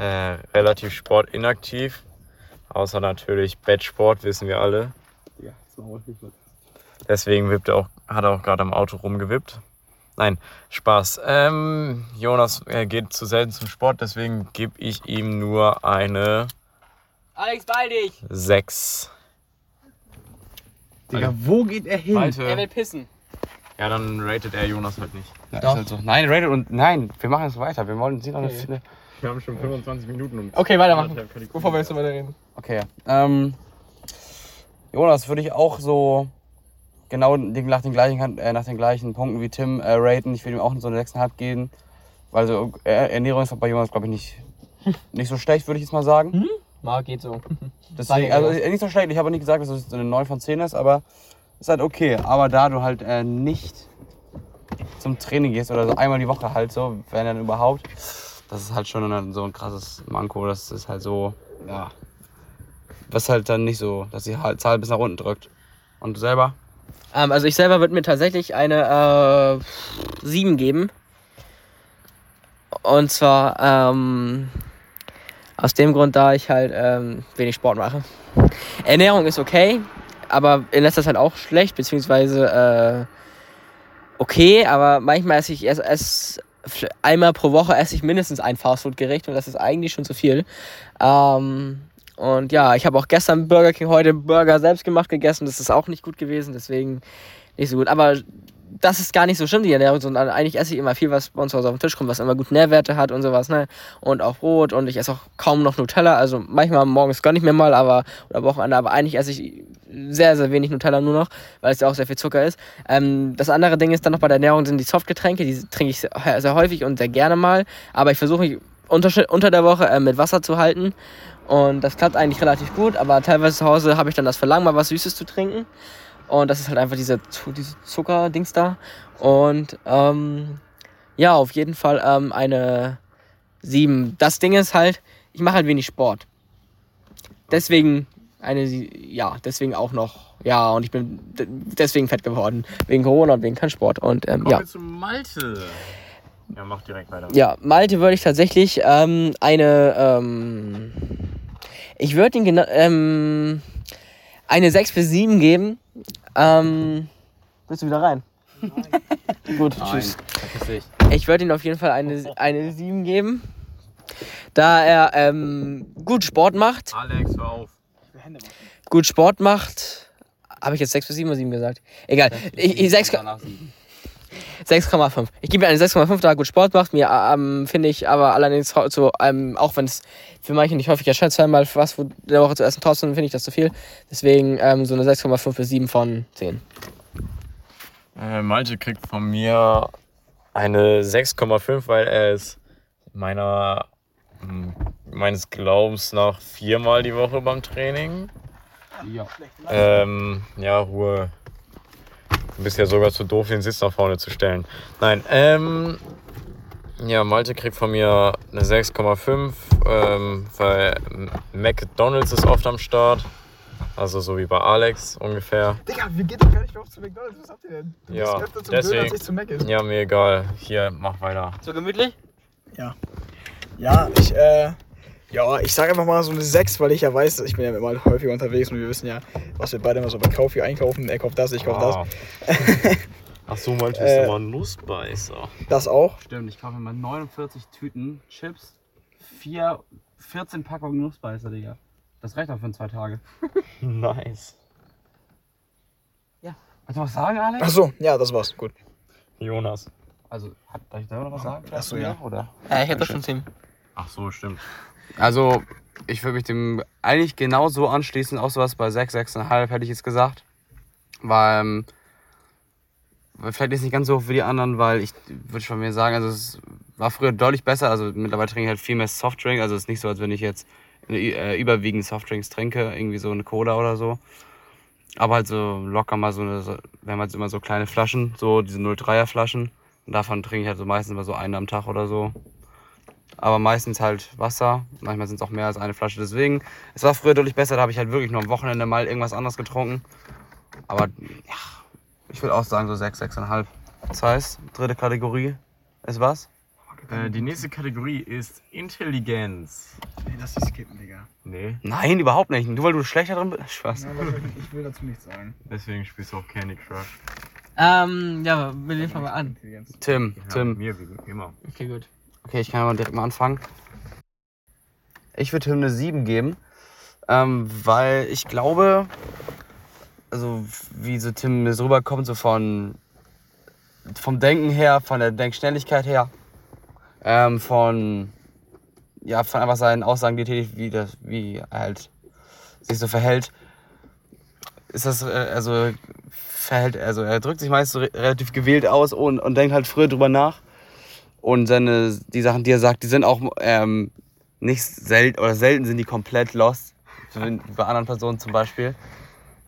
äh, relativ sportinaktiv. Außer natürlich Bettsport, wissen wir alle. Ja, war häufig was. Deswegen wippt er auch, hat er auch gerade am Auto rumgewippt. Nein, Spaß. Ähm, Jonas er geht zu selten zum Sport, deswegen gebe ich ihm nur eine Alex, dich! 6. Digga, wo geht er hin? Malte. pissen. Ja, dann ratet er Jonas halt nicht. Ja, ist Doch. halt so. Nein, rated und nein, wir machen es weiter. Wir wollen sie noch eine. Okay. Wir haben schon 25 Minuten. Um Okay, weitermachen. Bevor wir jetzt weiter reden. okay. Ähm, Jonas, würde ich auch so genau den- nach den gleichen, äh, nach den gleichen Punkten wie Tim äh, raten. Ich würde ihm auch so eine 6,5 geben. Weil so äh, Ernährung ist bei Jonas, glaube ich, nicht, nicht so schlecht, würde ich jetzt mal sagen. Mal geht so. [LAUGHS] Deswegen, also nicht so schlecht. Ich habe nicht gesagt, dass es eine 9 von 10 ist, aber ist halt okay. Aber da du halt äh, nicht zum Training gehst oder so einmal die Woche halt so, wenn dann überhaupt, das ist halt schon so ein krasses Manko. Das ist halt so, ja, was halt dann nicht so, dass die halt Zahl bis nach unten drückt. Und du selber? Ähm, also ich selber würde mir tatsächlich eine äh, 7 geben. Und zwar ähm, aus dem Grund, da ich halt ähm, wenig Sport mache. Ernährung ist okay, aber in letzter Zeit auch schlecht, beziehungsweise äh, okay, aber manchmal esse ich erst ess, einmal pro Woche esse ich mindestens ein Fastfood-Gericht und das ist eigentlich schon zu viel. Ähm, und ja, ich habe auch gestern Burger King heute Burger selbst gemacht gegessen. Das ist auch nicht gut gewesen, deswegen nicht so gut. Aber das ist gar nicht so schlimm, die Ernährung, sondern eigentlich esse ich immer viel, was bei uns auf den Tisch kommt, was immer gut Nährwerte hat und sowas, ne? Und auch Brot und ich esse auch kaum noch Nutella. Also manchmal morgens gönne ich mir mal, aber oder Wochenende, aber eigentlich esse ich sehr, sehr wenig Nutella nur noch, weil es ja auch sehr viel Zucker ist. Ähm, das andere Ding ist dann noch bei der Ernährung sind die Softgetränke, die trinke ich sehr, sehr häufig und sehr gerne mal. Aber ich versuche mich unter, unter der Woche äh, mit Wasser zu halten. Und das klappt eigentlich relativ gut, aber teilweise zu Hause habe ich dann das Verlangen, mal was Süßes zu trinken. Und das ist halt einfach diese, diese Zuckerdings da. Und ähm, ja, auf jeden Fall ähm, eine 7. Das Ding ist halt, ich mache halt wenig Sport. Deswegen eine, ja, deswegen auch noch, ja, und ich bin de- deswegen fett geworden. Wegen Corona und wegen kein Sport. Und ähm, Kommen ja. zu Malte. Ja, mach direkt weiter. Ja, Malte würde ich tatsächlich ähm, eine, ähm, ich würde ihn genau, ähm, eine 6 bis 7 geben. Ähm, willst du wieder rein? [LAUGHS] Gut, tschüss. verpiss dich. Ich würde ihm auf jeden Fall eine, eine 7 geben. Da er ähm, gut Sport macht. Alex, hör auf. Gut Sport macht. Habe ich jetzt 6 bis 7 oder 7 gesagt? Egal. Ich, ich, 6, Danach sieben. 6,5. Ich gebe mir eine 6,5, da er gut Sport macht. Mir ähm, finde ich aber allerdings so, ähm, auch wenn es für manche nicht häufig erscheint, zweimal was in der Woche zu essen, trotzdem finde ich das zu viel. Deswegen ähm, so eine 6,5 bis 7 von 10. Äh, Malte kriegt von mir eine 6,5, weil er ist meiner, m, meines Glaubens nach viermal die Woche beim Training. Ja. Ähm, ja, Ruhe. Du bist ja sogar zu doof, den Sitz nach vorne zu stellen. Nein, ähm, ja, Malte kriegt von mir eine 6,5, ähm, weil McDonalds ist oft am Start. Also so wie bei Alex ungefähr. Digga, wir gehen doch gar nicht mehr auf zu McDonalds. Was habt ihr denn? Du Ja, bist zum deswegen- Döner, als ich zu Mac ist. Ja, mir egal. Hier, mach weiter. So gemütlich? Ja, ich, äh, ja, ich sag einfach mal so eine 6, weil ich ja weiß, ich bin ja immer häufiger unterwegs und wir wissen ja, was wir beide immer so bei Kaufi einkaufen. Er kauft das, ich kauf Ah. Ach so, Malte Äh, immer ein Nussbeißer. das. Das auch. Stimmt, ich kaufe mir mal 49 Tüten Chips, 4, 14 Packungen Nussbeißer, Digga. Das reicht auch für zwei Tage. [LAUGHS] Nice. Willst du was sagen, Alex? Ach so, ja, das war's. Gut. Jonas. Also, hat, darf ich selber noch was sagen? Ach so, ja. Oder? Ja, ich hab das schon 10. Ach so, stimmt. Also, ich würde mich dem eigentlich genau so anschließen, auch sowas bei 6, 6,5 hätte ich jetzt gesagt. Weil, ähm, weil vielleicht ist nicht ganz so hoch wie die anderen, weil ich würde von mir sagen, also es war früher deutlich besser. Also mittlerweile trinke ich halt viel mehr Softdrink. Also es ist nicht so, als wenn ich jetzt äh, überwiegend Softdrinks trinke, irgendwie so eine Cola oder so. Aber halt so locker mal so eine, wir haben halt immer so kleine Flaschen, so diese 03er Flaschen. Und davon trinke ich halt so meistens immer so eine am Tag oder so aber meistens halt Wasser. Manchmal sind es auch mehr als eine Flasche. Deswegen, es war früher deutlich besser. Da habe ich halt wirklich nur am Wochenende mal irgendwas anderes getrunken. Aber ja, ich würde auch sagen so 6, 6,5. Das heißt, dritte Kategorie ist was? Äh, die nächste Kategorie ist Intelligenz. Nee, lass dich skippen, Digga. Nee, Nein, überhaupt nicht. Nur weil du schlechter drin bist. Spaß. ich will dazu nichts sagen. deswegen spielst du auch Candy Crush. Ähm, ja, mit wem fangen wir an? Intelligenz. Tim, Ja, Tim. Mir wie immer. Okay, gut. Okay, ich kann aber direkt mal anfangen. Ich würde Tim eine 7 geben, ähm, weil ich glaube, also wie so Tim es rüberkommt, so von vom Denken her, von der Denkschnelligkeit her, ähm, von ja, von einfach seinen Aussagen, die wie das, wie er halt sich so verhält, ist das, äh, also verhält, also er drückt sich meist so re relativ gewählt aus und, und denkt halt früher drüber nach. Und seine, die Sachen, die er sagt, die sind auch ähm, nicht selten, oder selten sind die komplett lost. Bei anderen Personen zum Beispiel.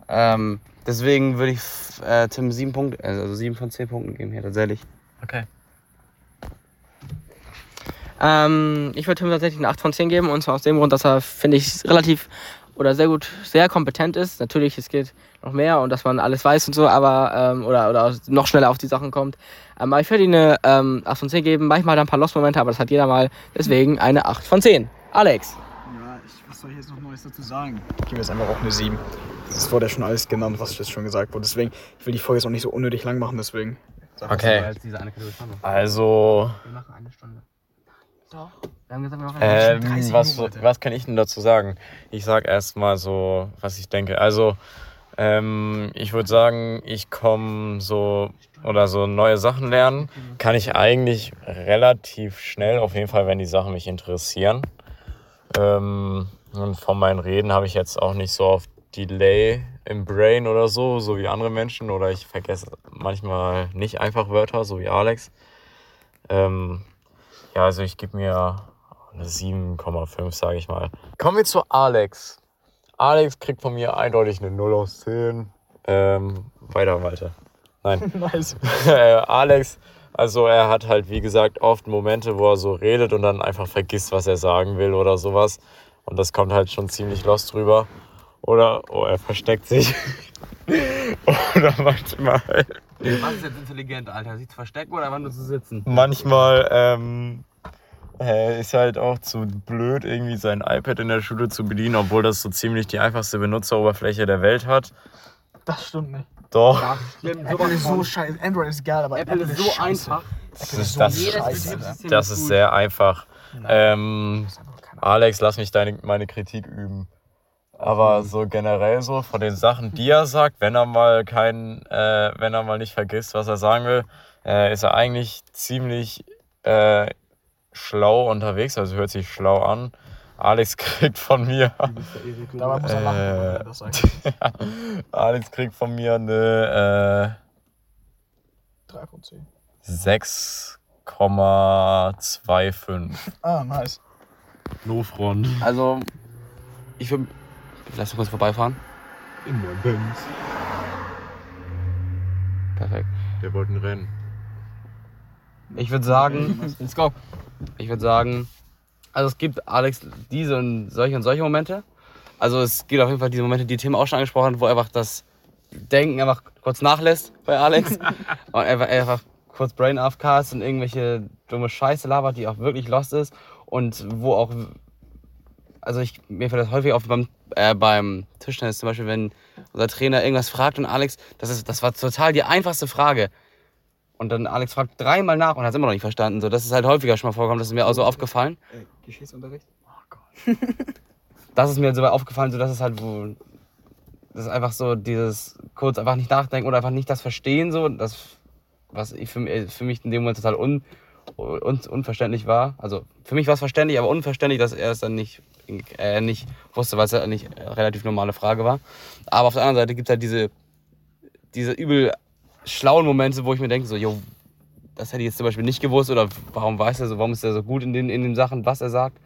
Ähm, deswegen würde ich äh, Tim sieben Punkte, also sieben von zehn Punkten geben hier tatsächlich. Okay. Ähm, ich würde Tim tatsächlich eine 8 von 10 geben und zwar aus dem Grund, dass er, finde ich, relativ oder sehr gut, sehr kompetent ist. Natürlich, es geht noch mehr und dass man alles weiß und so, aber ähm, oder, oder noch schneller auf die Sachen kommt. Ähm, aber ich würde ihm eine ähm, 8 von 10 geben. Manchmal hat er ein paar Lost-Momente, aber das hat jeder mal. Deswegen eine 8 von 10. Alex. Ja, ich, was soll ich jetzt noch Neues dazu sagen? Ich gebe jetzt einfach auch eine 7. Das wurde ja schon alles genannt, was jetzt schon gesagt wurde. Deswegen, ich will die Folge jetzt auch nicht so unnötig lang machen, deswegen. Okay. Als diese eine Kategorie schon noch. Also, Wir machen eine Stunde. Doch. Wir haben gesagt, wir machen ähm, 30 was, Minuten, was kann ich denn dazu sagen? Ich sag erstmal so, was ich denke. Also, ähm, ich würde sagen, ich komme so oder so neue Sachen lernen, kann ich eigentlich relativ schnell, auf jeden Fall, wenn die Sachen mich interessieren. Ähm, und von meinen Reden habe ich jetzt auch nicht so oft Delay im Brain oder so, so wie andere Menschen. Oder ich vergesse manchmal nicht einfach Wörter, so wie Alex. Ähm, ja, also ich gebe mir eine 7,5, sage ich mal. Kommen wir zu Alex. Alex kriegt von mir eindeutig eine 0 aus 10. Ähm, weiter, weiter. Nein. [LAUGHS] nice. [LAUGHS] Alex, also er hat halt, wie gesagt, oft Momente, wo er so redet und dann einfach vergisst, was er sagen will oder sowas. Und das kommt halt schon ziemlich lost drüber. Oder, oh, er versteckt sich. [LAUGHS] oder manchmal, Was ist jetzt intelligent, Alter? Sich zu verstecken oder einfach nur zu sitzen? manchmal ähm, äh, ist halt auch zu blöd, irgendwie sein iPad in der Schule zu bedienen, obwohl das so ziemlich die einfachste Benutzeroberfläche der Welt hat. Das stimmt nicht. Doch. Apple ist so scheiße. Android ist geil, aber Apple ist so scheiße. einfach. Das ist, das, Jedes das, ist sehr einfach. Ähm, Alex, lass mich deine, meine Kritik üben. Aber so generell so von den Sachen, die er sagt, wenn er mal kein, äh, wenn er mal nicht vergisst, was er sagen will, äh, ist er eigentlich ziemlich äh, schlau unterwegs. Also hört sich schlau an. Alex [LAUGHS] kriegt von mir, Dabei muss er lachen, Äh. wenn das sagt. [LAUGHS] Alex kriegt von mir eine 3 von 10. äh, 6,25. Ah, nice. No front. Also, ich würde vielleicht noch kurz vorbeifahren. In mein Benz. Perfekt. Wir wollten rennen. Ich würde sagen, [LAUGHS] let's go. Ich würde sagen, also es gibt Alex diese und solche und solche Momente. Also es gibt auf jeden Fall diese Momente, die Tim auch schon angesprochen hat, wo einfach das Denken einfach kurz nachlässt bei Alex [LAUGHS] und einfach, einfach kurz Brain AFK ist und irgendwelche dumme Scheiße labert, die auch wirklich lost ist und wo auch, also ich, mir fällt das häufig auf beim, äh, beim Tischtennis zum Beispiel, wenn unser Trainer irgendwas fragt und Alex, das, ist, das war total die einfachste Frage. Und dann Alex fragt dreimal nach und hat es immer noch nicht verstanden. So, das ist halt häufiger schon mal vorgekommen, das ist mir auch so aufgefallen. Ey, Geschichtsunterricht? [LAUGHS] Das ist mir so aufgefallen, so dass es halt, wo. Das ist einfach so dieses kurz einfach nicht nachdenken oder einfach nicht das Verstehen, so, das, was ich für, für mich in dem Moment total un, un, unverständlich war. Also für mich war es verständlich, aber unverständlich, dass er es dann nicht, äh, nicht wusste, weil es ja nicht eine relativ normale Frage war. Aber auf der anderen Seite gibt es halt diese, diese übel schlauen Momente, wo ich mir denke, so, jo, das hätte ich jetzt zum Beispiel nicht gewusst oder warum weiß er so, warum ist er so gut in den, in den Sachen, was er sagt.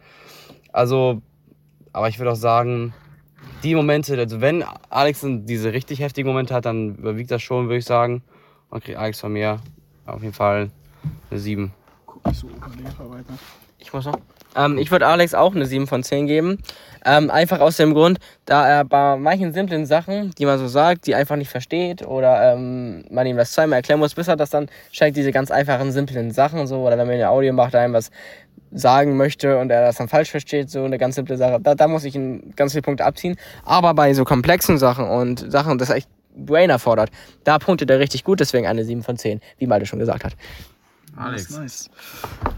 Also, aber ich würde auch sagen, die Momente, also wenn Alex diese richtig heftigen Momente hat, dann überwiegt das schon, würde ich sagen. Und kriegt Alex von mir auf jeden Fall eine 7. Guck nicht so oberleger weiter. Ich muss noch. Ähm, ich würde Alex auch eine 7 von 10 geben. Ähm, einfach aus dem Grund, da er bei manchen simplen Sachen, die man so sagt, die einfach nicht versteht oder ähm, man ihm das zweimal erklären muss, bis er das dann checkt, diese ganz einfachen, simplen Sachen so. Oder wenn man eine Audio macht, einem was sagen möchte und er das dann falsch versteht, so eine ganz simple Sache. Da, da muss ich ihn ganz viele Punkte abziehen. Aber bei so komplexen Sachen und Sachen, das echt Brain erfordert, da punktet er richtig gut, deswegen eine 7 von 10, wie Malte schon gesagt hat. Alex. Nice.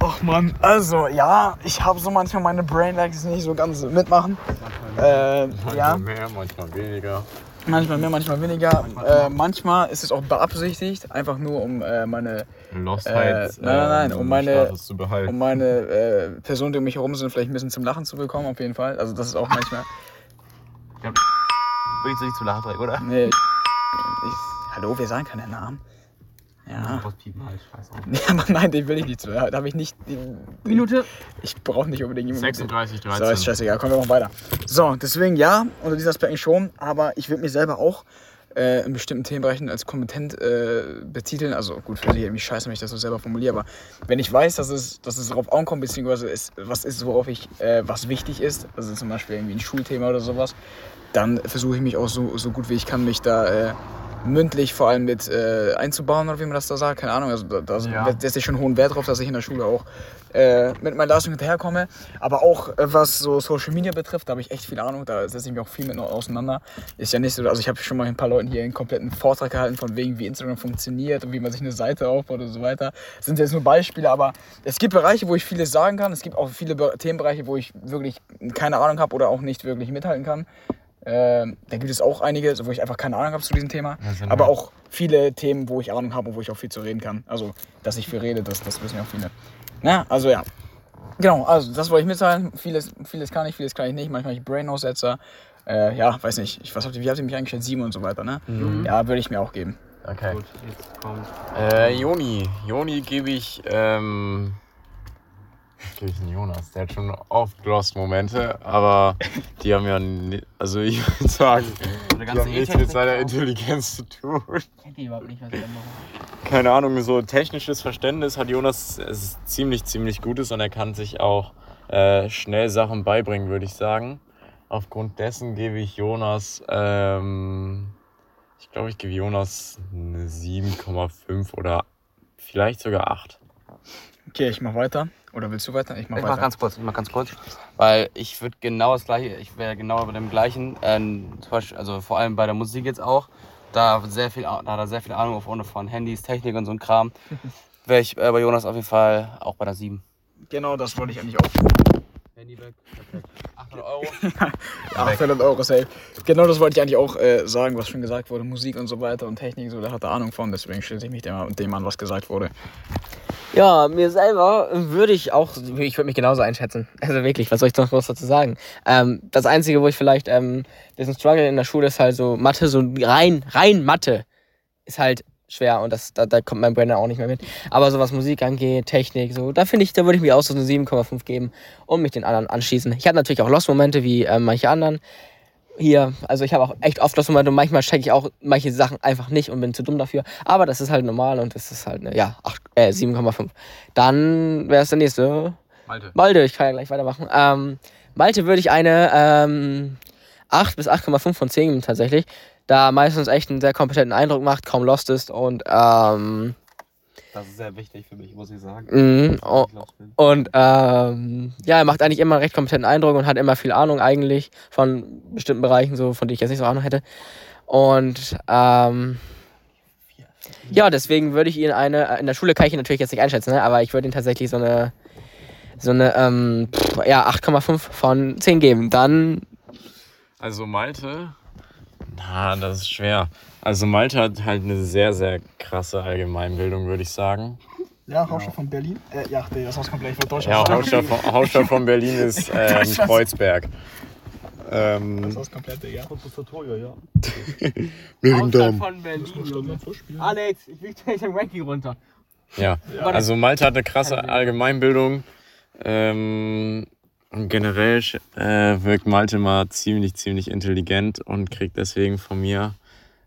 Ach man, also ja, ich habe so manchmal meine Brain Lags nicht so ganz mitmachen. Äh, ja. mehr, manchmal weniger. Manchmal mehr, manchmal weniger. Äh, manchmal ist es auch beabsichtigt, einfach nur um äh, meine, Lostheit Äh, nein, nein, nein, ähm, um meine- um meine äh, Personen, die um mich herum sind, vielleicht ein bisschen zum Lachen zu bekommen, auf jeden Fall. Also das ist auch manchmal. Willst du nicht zu lachen, oder? Nee. Ich, hallo, wir sagen keine Namen. Ja. Piepen halt, scheiße. [LAUGHS] Aber nein, den will ich nicht zu. Da habe ich nicht. Die, Minute. ich brauche nicht unbedingt jemanden. 36, So, ist 13. scheißegal, kommen wir noch weiter. So, deswegen ja, unter diesen Aspekten schon, aber ich würde mir selber auch äh, in bestimmten Themenbereichen als kompetent äh, betiteln. Also gut, für sich irgendwie scheiße, wenn ich das so selber formuliere, aber wenn ich weiß, dass es, dass es darauf ankommt, beziehungsweise es, was ist, worauf ich, äh, was wichtig ist, also zum Beispiel irgendwie ein Schulthema oder sowas, dann versuche ich mich auch so, so gut wie ich kann, mich da äh, mündlich vor allem mit äh, einzubauen, oder wie man das da sagt, keine Ahnung. Also da, da Ja. setze ich schon hohen Wert drauf, dass ich in der Schule auch äh, mit meiner Leistung hinterherkomme. Aber auch äh, was so Social Media betrifft, da habe ich echt viel Ahnung, da setze ich mich auch viel mit noch auseinander. Ist ja nicht so, also ich habe schon mal ein paar Leuten hier einen kompletten Vortrag gehalten von wegen, wie Instagram funktioniert und wie man sich eine Seite aufbaut und so weiter. Das sind jetzt nur Beispiele, aber es gibt Bereiche, wo ich vieles sagen kann. Es gibt auch viele Be Themenbereiche, wo ich wirklich keine Ahnung habe oder auch nicht wirklich mithalten kann. Ähm, da gibt es auch einige, wo ich einfach keine Ahnung habe zu diesem Thema. Ja, sind Aber halt- auch viele Themen, wo ich Ahnung habe und wo ich auch viel zu reden kann. Also, dass ich viel rede, das, das wissen ja auch viele. Na, also ja. Genau, also das wollte ich mitteilen. Vieles, vieles kann ich, vieles kann ich nicht. Manchmal ich Brain-Aussetzer. Äh, ja, weiß nicht. Ich, was habt ihr, wie habt ihr mich eingestellt? Sieben und so weiter, ne? Ja, würde ich mir auch geben. Okay. Gut, jetzt kommt. Äh, Joni. Joni gebe ich, ähm. Gebe ich den Jonas. Der hat schon oft Lost-Momente, aber die haben ja. ni- Also, ich würde sagen, Der die haben nichts mit seiner Intelligenz zu tun. Kennt ihr überhaupt nicht, was wir da machen? keine Ahnung, so technisches Verständnis hat Jonas es ist ziemlich, ziemlich gutes und er kann sich auch äh, schnell Sachen beibringen, würde ich sagen. Aufgrund dessen gebe ich Jonas, ähm, ich glaube, ich gebe Jonas eine 7,5 oder vielleicht sogar 8. Okay, ich mach weiter. Oder willst du weiter? Ich mach Ich weiter. mach ganz kurz, ich mach ganz kurz. Weil ich würde genau das gleiche, ich wäre genau bei dem gleichen, ähm, Beispiel, also vor allem bei der Musik jetzt auch, da, sehr viel, da hat er sehr viel Ahnung auf ohne von Handys, Technik und so ein Kram. [LAUGHS] Wäre ich äh, bei Jonas auf jeden Fall auch bei der 7. genau das wollte ich eigentlich auch. Handy weg, perfekt. 800 Euro. [LAUGHS] 800 Euro safe. Genau das wollte ich eigentlich auch äh, sagen, was schon gesagt wurde. Musik und so weiter und Technik, so, da hat er Ahnung von. Deswegen schließe ich mich dem, dem an, was gesagt wurde. Ja, mir selber würde ich auch, ich würde mich genauso einschätzen. Also wirklich, was soll ich noch groß dazu sagen? Ähm, das Einzige, wo ich vielleicht ähm, bisschen struggle in der Schule ist halt so Mathe, so rein, rein Mathe ist halt schwer und das, da, da kommt mein dann auch nicht mehr mit. Aber so was Musik angeht, Technik, so, da finde ich, da würde ich mir auch so eine 7,5 geben und mich den anderen anschließen. Ich habe natürlich auch Lost-Momente wie ähm, manche anderen. Hier, also ich habe auch echt oft Lost-Momente und manchmal checke ich auch manche Sachen einfach nicht und bin zu dumm dafür. Aber das ist halt normal und das ist halt, eine, ja, äh, 7,5. Dann wäre es der nächste. Malte. Malte, ich kann ja gleich weitermachen. Ähm, Malte würde ich eine ähm, 8 bis 8,5 von 10 geben tatsächlich. Da meistens echt einen sehr kompetenten Eindruck macht, kaum lost ist und ähm, Das ist sehr wichtig für mich, muss ich sagen. mhm, oh, und ähm, ja, er macht eigentlich immer einen recht kompetenten Eindruck und hat immer viel Ahnung eigentlich von bestimmten Bereichen, so von denen ich jetzt nicht so Ahnung hätte. Und ähm, ja, deswegen würde ich ihn eine, in der Schule kann ich ihn natürlich jetzt nicht einschätzen, ne? aber ich würde ihn tatsächlich so eine, so eine, ähm, pff, ja, 8,5 von 10 geben. Dann, Also Malte, na, das ist schwer. Also Malte hat halt eine sehr, sehr krasse Allgemeinbildung, würde ich sagen. Ja, Hauptstadt von Berlin. Äh, ja, [LAUGHS] das war's komplett. Ich wollte Ja, Hauptstadt von, Hauptstadt von Berlin ist ähm, Kreuzberg. Ähm, war's komplett, Digga. Außerhalb von Berlin. Alex, ich will gleich im Ranking runter. ja, also Malte hat eine krasse Allgemeinbildung. Ähm, und generell äh, wirkt Malte mal ziemlich, ziemlich intelligent und kriegt deswegen von mir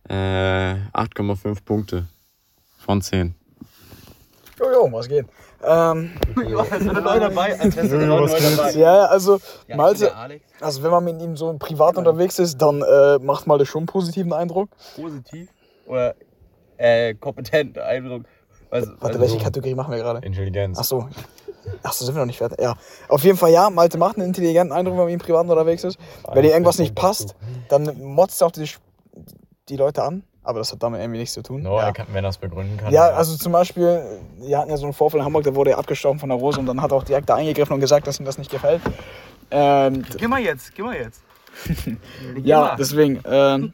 äh, 8,5 Punkte von 10. Jojo, was geht? Ähm, [LAUGHS] neu dabei, als wärst du neu dabei. ja, ja, also Ja, Malte, also wenn man mit ihm so privat unterwegs ist, dann äh, macht Malte schon einen positiven Eindruck. positiv oder äh, kompetent Eindruck. Also, Warte, also welche so- Kategorie machen wir gerade? Intelligenz. Ach so. Ach so, sind wir noch nicht fertig. Ja. Auf jeden Fall ja, Malte macht einen intelligenten Eindruck, wenn man mit ihm privat unterwegs ist. Wenn dir irgendwas nicht passt, dann motzt er auch die, die Leute an. Aber das hat damit irgendwie nichts zu tun. No, ja. kann, wenn er es begründen kann. Ja, also zum Beispiel, wir hatten ja so einen Vorfall in Hamburg, da wurde er abgestochen von der Rose und dann hat er auch direkt da eingegriffen und gesagt, dass ihm das nicht gefällt. Ähm, Geh mal jetzt, geh mal jetzt. [LAUGHS] Ja, deswegen, ähm,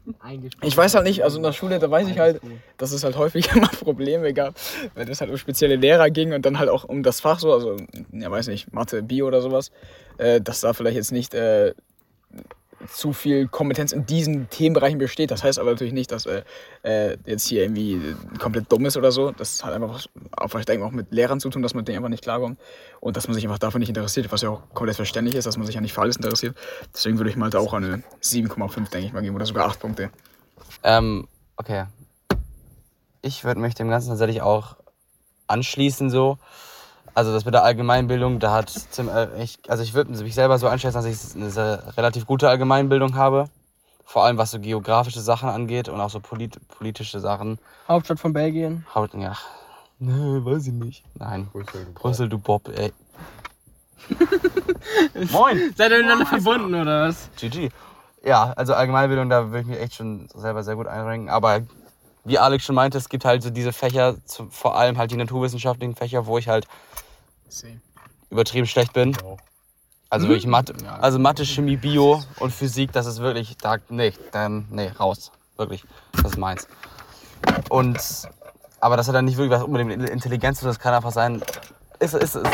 ich weiß halt nicht, also in der Schule, da weiß ich halt, dass es halt häufig [LAUGHS] immer Probleme gab, wenn es halt um spezielle Lehrer ging und dann halt auch um das Fach so, also, ja, weiß nicht, Mathe, Bio oder sowas, äh, dass da vielleicht jetzt nicht äh, zu viel Kompetenz in diesen Themenbereichen besteht. Das heißt aber natürlich nicht, dass äh, äh, jetzt hier irgendwie äh, komplett dumm ist oder so. Das hat einfach auch, ich denke, auch mit Lehrern zu tun, dass man denen einfach nicht klarkommt und dass man sich einfach dafür nicht interessiert, was ja auch komplett verständlich ist, dass man sich ja nicht für alles interessiert. Deswegen würde ich mal da auch eine 7,5, denke ich mal, geben oder sogar 8 Punkte. Ähm, okay. Ich würde mich dem Ganzen tatsächlich auch anschließen so. Also das mit der Allgemeinbildung, da hat Tim äh, also ich würde mich selber so einschätzen, dass ich eine sehr, relativ gute Allgemeinbildung habe. Vor allem was so geografische Sachen angeht und auch so polit politische Sachen. Hauptstadt von Belgien. Haut, ja. Nee, weiß ich nicht. Nein. Brüssel, du Bob, ey. [LAUGHS] Moin. Seid ihr miteinander verbunden oder was? GG. Ja, also Allgemeinbildung, da würde ich mich echt schon selber sehr gut einrenken. Aber wie Alex schon meinte, es gibt halt so diese Fächer, vor allem halt die naturwissenschaftlichen Fächer, wo ich halt übertrieben schlecht bin. Also wirklich Mathe, also Mathe, Chemie, Bio und Physik, das ist wirklich, da, nee, dann, nee, raus. Wirklich, das ist meins. Und, aber das hat dann nicht wirklich was unbedingt mit Intelligenz, das kann einfach sein, ist, ist, ist,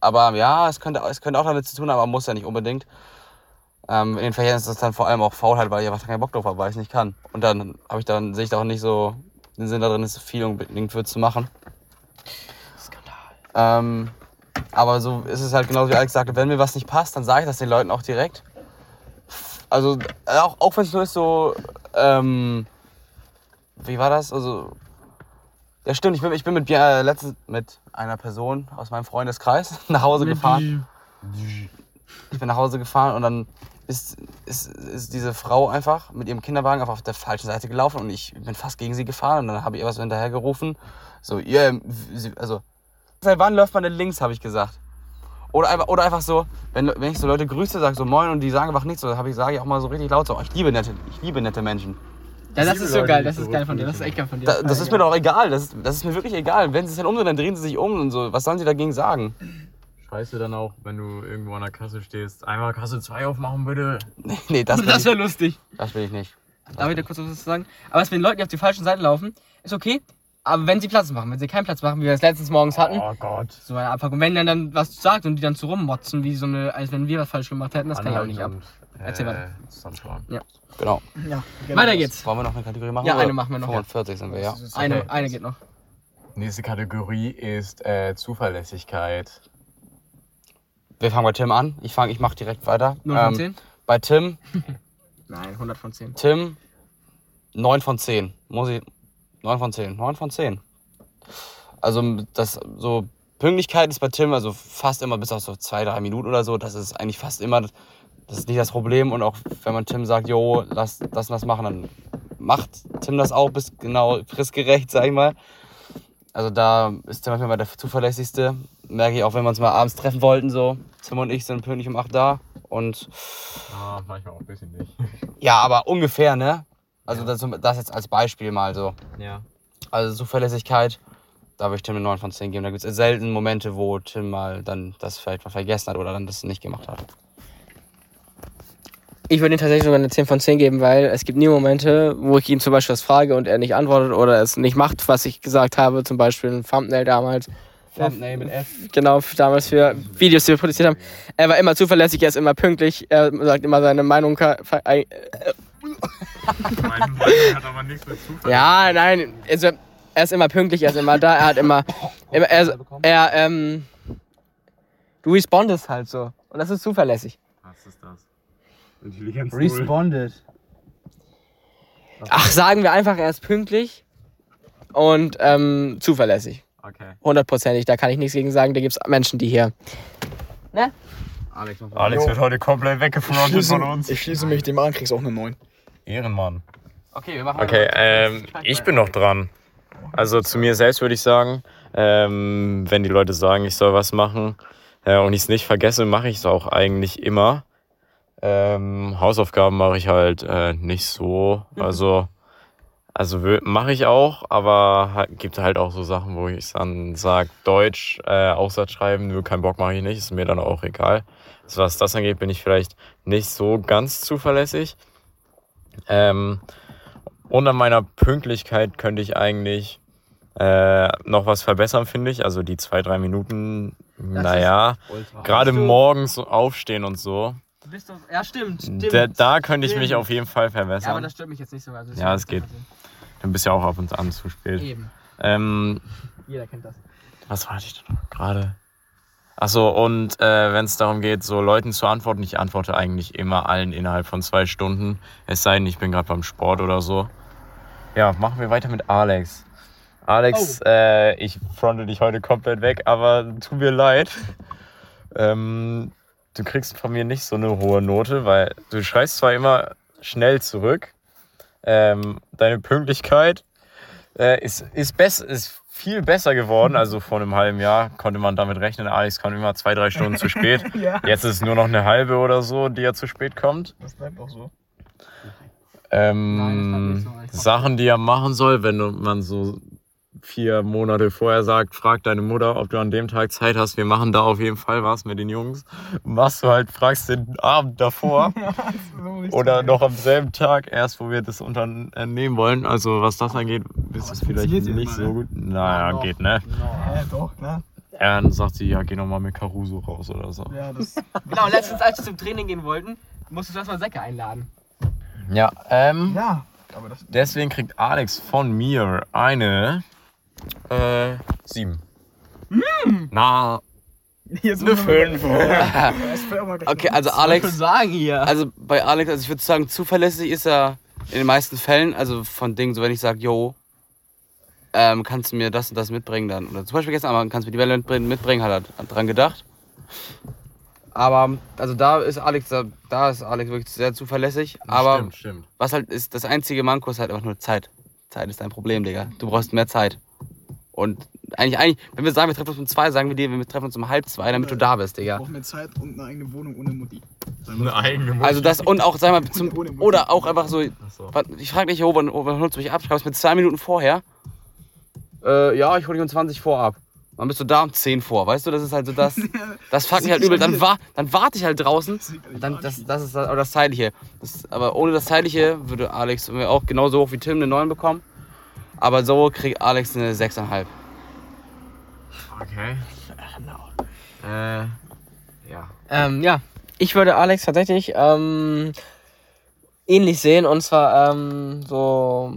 aber ja, es könnte, es könnte auch damit zu tun haben, aber muss ja nicht unbedingt. Ähm, in den Fächern ist das dann vor allem auch Faulheit, weil ich einfach keinen Bock drauf habe, weil ich es nicht kann. Und dann habe ich dann, sehe ich da auch nicht so den Sinn darin, es viel unbedingt für zu machen. Ähm, aber so ist es halt genauso wie Alex sagte, wenn mir was nicht passt, dann sage ich das den Leuten auch direkt. Also auch, auch wenn es nur ist so, ähm, wie war das? Also, ja stimmt, ich bin, ich bin mit, äh, letztens mit einer Person aus meinem Freundeskreis [LAUGHS] nach Hause gefahren. Ich bin nach Hause gefahren und dann ist, ist, ist diese Frau einfach mit ihrem Kinderwagen einfach auf der falschen Seite gelaufen und ich bin fast gegen sie gefahren und dann habe ich ihr was hinterher gerufen. So, sie- also, seit wann läuft man denn links, habe ich gesagt. Oder einfach, oder einfach so, wenn, wenn ich so Leute grüße, sage so moin und die sagen einfach nichts, so, ich, sage ich auch mal so richtig laut so, oh, ich liebe nette, ich liebe nette Menschen. Ja, das ist so geil, das ist geil von dir, das ist echt geil von dir. Da, das ist mir doch egal, das ist, das ist mir wirklich egal. Wenn sie sich dann umdrehen, dann drehen sie sich um und so. Was sollen sie dagegen sagen? Scheiße dann auch, wenn du irgendwo an der Kasse stehst. Einmal Kasse 2 aufmachen, bitte. Nee, [LAUGHS] nee das, [LAUGHS] Das wäre lustig. das will ich nicht. Darf ich da kurz was zu sagen? Aber es mit den Leuten, die auf die falschen Seite laufen, ist okay. Aber wenn sie Platz machen, wenn sie keinen Platz machen, wie wir es letztens morgens hatten, Oh Gott. so eine Abfuck. Und wenn der dann was sagt und die dann so rummotzen, wie so eine, als wenn wir was falsch gemacht hätten, das kann ich auch nicht ab. Erzähl weiter. Sunshine. Genau. Ja, Weiter geht's. Wollen wir noch eine Kategorie machen? Ja, eine machen wir noch, ja. 45 sind wir, ja. Eine, eine geht noch. Nächste Kategorie ist äh, Zuverlässigkeit. Wir fangen bei Tim an. Ich fange, ich mache direkt weiter. 0 von Ähm, 10? Bei Tim, [LAUGHS] Nein, 100 von 10. Tim 9 von 10. Muss ich 9 von 10. 9 von 10. Also das so Pünktlichkeit ist bei Tim also fast immer bis auf so zwei, drei Minuten oder so. Das ist eigentlich fast immer, das ist nicht das Problem. Und auch wenn man Tim sagt, jo, lass das und das machen, dann macht Tim das auch bis genau fristgerecht, sag ich mal. Also da ist Tim Fall der zuverlässigste. Merke ich auch, wenn wir uns mal abends treffen wollten, so. Tim und ich sind pünktlich um 8 da. Und Ah, manchmal auch ein bisschen nicht. ja, aber ungefähr, ne? Also das, das jetzt als Beispiel mal so. Ja. Also Zuverlässigkeit, da würde ich Tim eine 9 von 10 geben. Da gibt es selten Momente, wo Tim mal dann das vielleicht mal vergessen hat oder dann das nicht gemacht hat. Ich würde ihm tatsächlich sogar eine 10 von 10 geben, weil es gibt nie Momente, wo ich ihn zum Beispiel was frage und er nicht antwortet oder es nicht macht, was ich gesagt habe. Zum Beispiel ein Thumbnail damals. Thumbnail mit F. Genau, damals für Videos, die wir produziert haben. Er war immer zuverlässig, er ist immer pünktlich, er sagt immer seine Meinung. ka- hat aber nichts mit Zufall. Ja, nein, also, er ist immer pünktlich, er ist immer da, er hat immer. immer er, er, ähm. Du respondest halt so. Und das ist zuverlässig. Was ist das? Intelligenz null. Responded. Ach, sagen wir einfach, er ist pünktlich und ähm, zuverlässig. Okay. Hundertprozentig, da kann ich nichts gegen sagen. Da gibt es Menschen, die hier. Alex, noch Alex Jo. wird heute komplett weggefrontet von uns. Ich schließe mich dem an, kriegst auch eine 9. Ehrenmann. Okay, wir machen Okay, weiter. ähm, ich bin noch dran. Also zu mir selbst würde ich sagen, ähm, wenn die Leute sagen, ich soll was machen äh, und ich es nicht vergesse, mache ich es auch eigentlich immer. Ähm, Hausaufgaben mache ich halt äh, nicht so. Also Also mache ich auch, aber halt, gibt halt auch so Sachen, wo ich dann sage, Deutsch, äh, Aufsatz schreiben, nur keinen Bock mache ich nicht, ist mir dann auch egal. Also was das angeht, bin ich vielleicht nicht so ganz zuverlässig. Ähm, und an meiner Pünktlichkeit könnte ich eigentlich äh, noch was verbessern, finde ich. Also die zwei, drei Minuten, naja, gerade morgens aufstehen und so. Du bist doch, ja, stimmt. stimmt Da, da könnte ich mich auf jeden Fall Ja, aber verbessern. das stört mich jetzt nicht so. Also Ja, es geht. Dann bist du ja auch ab und an zu spät. Eben. Ähm, Jeder kennt das. was war ich denn noch gerade? Achso, und äh, wenn es darum geht, so Leuten zu antworten, ich antworte eigentlich immer allen innerhalb von zwei Stunden. Es sei denn, ich bin gerade beim Sport oder so. Ja, machen wir weiter mit Alex. Alex, äh, ich fronte dich heute komplett weg, aber tut mir leid. Ähm, du kriegst von mir nicht so eine hohe Note, weil du schreibst zwar immer schnell zurück. Ähm, deine Pünktlichkeit äh, ist, ist, bess ist viel besser geworden. Also vor einem halben Jahr konnte man damit rechnen, Alex kommt immer zwei, drei Stunden zu spät. [LAUGHS] Ja. Jetzt ist es nur noch eine halbe oder so, die er zu spät kommt. Das bleibt auch so. Ähm, Nein, das bleibt nicht so. Sachen, die er machen soll, wenn man so vier Monate vorher sagt, frag deine Mutter, ob du an dem Tag Zeit hast. Wir machen da auf jeden Fall was mit den Jungs. Was du halt fragst den Abend davor [LAUGHS] oder noch am selben Tag erst, wo wir das unternehmen wollen. Also was das angeht, ist es vielleicht nicht immer, so gut. Naja, Doch. geht, ne? Ja, doch, klar. Ja, dann sagt sie, ja, geh noch mal mit Caruso raus oder so. Ja, das. [LAUGHS] Genau, letztens, als wir zum Training gehen wollten, musstest du erstmal Säcke einladen. Ja, ähm, Ja. Aber das. deswegen kriegt Alex von mir eine äh, sieben. Na, Jetzt Eine 5. [LAUGHS] Was Okay, also soll ich Alex, sagen hier? also bei Alex, also ich würde sagen, zuverlässig ist er in den meisten Fällen, also von Dingen, so wenn ich sage, yo, ähm, kannst du mir das und das mitbringen dann. Oder zum Beispiel gestern Abend, kannst du mir die Welle mitbringen, mitbringen, hat er dran gedacht. Aber, also da ist Alex, da, da ist Alex wirklich sehr zuverlässig. Aber stimmt, stimmt. was halt ist, das einzige Manko ist halt einfach nur Zeit. Zeit ist dein Problem, Digga. Du brauchst mehr Zeit. Und eigentlich, eigentlich, wenn wir sagen, wir treffen uns um zwei, sagen wir dir, wir treffen uns um halb zwei, damit du da bist, Ich Digga. brauche mehr Zeit und eine eigene Wohnung ohne Mutti. Eine eigene Mutter. Also das und auch, sag mal, zum, Mutti. oder auch einfach so, so. ich frage dich, jo, wann, wann holst du mich ab? Schreibst mir zwei Minuten vorher. Äh, ja, ich hole dich um 20 vor ab. Dann bist du da um 10 vor, weißt du? Das ist halt so das. [LAUGHS] Das fuckt mich halt übel. Dann, wa dann warte ich halt draußen. Dann, das, das ist das, aber das Zeitliche. Das, aber ohne das Zeitliche würde Alex auch genauso hoch wie Tim eine 9 bekommen. Aber so kriegt Alex eine 6,5. Okay. Äh, ja. Ähm, ja, ich würde Alex tatsächlich ähm, ähnlich sehen und zwar ähm, so,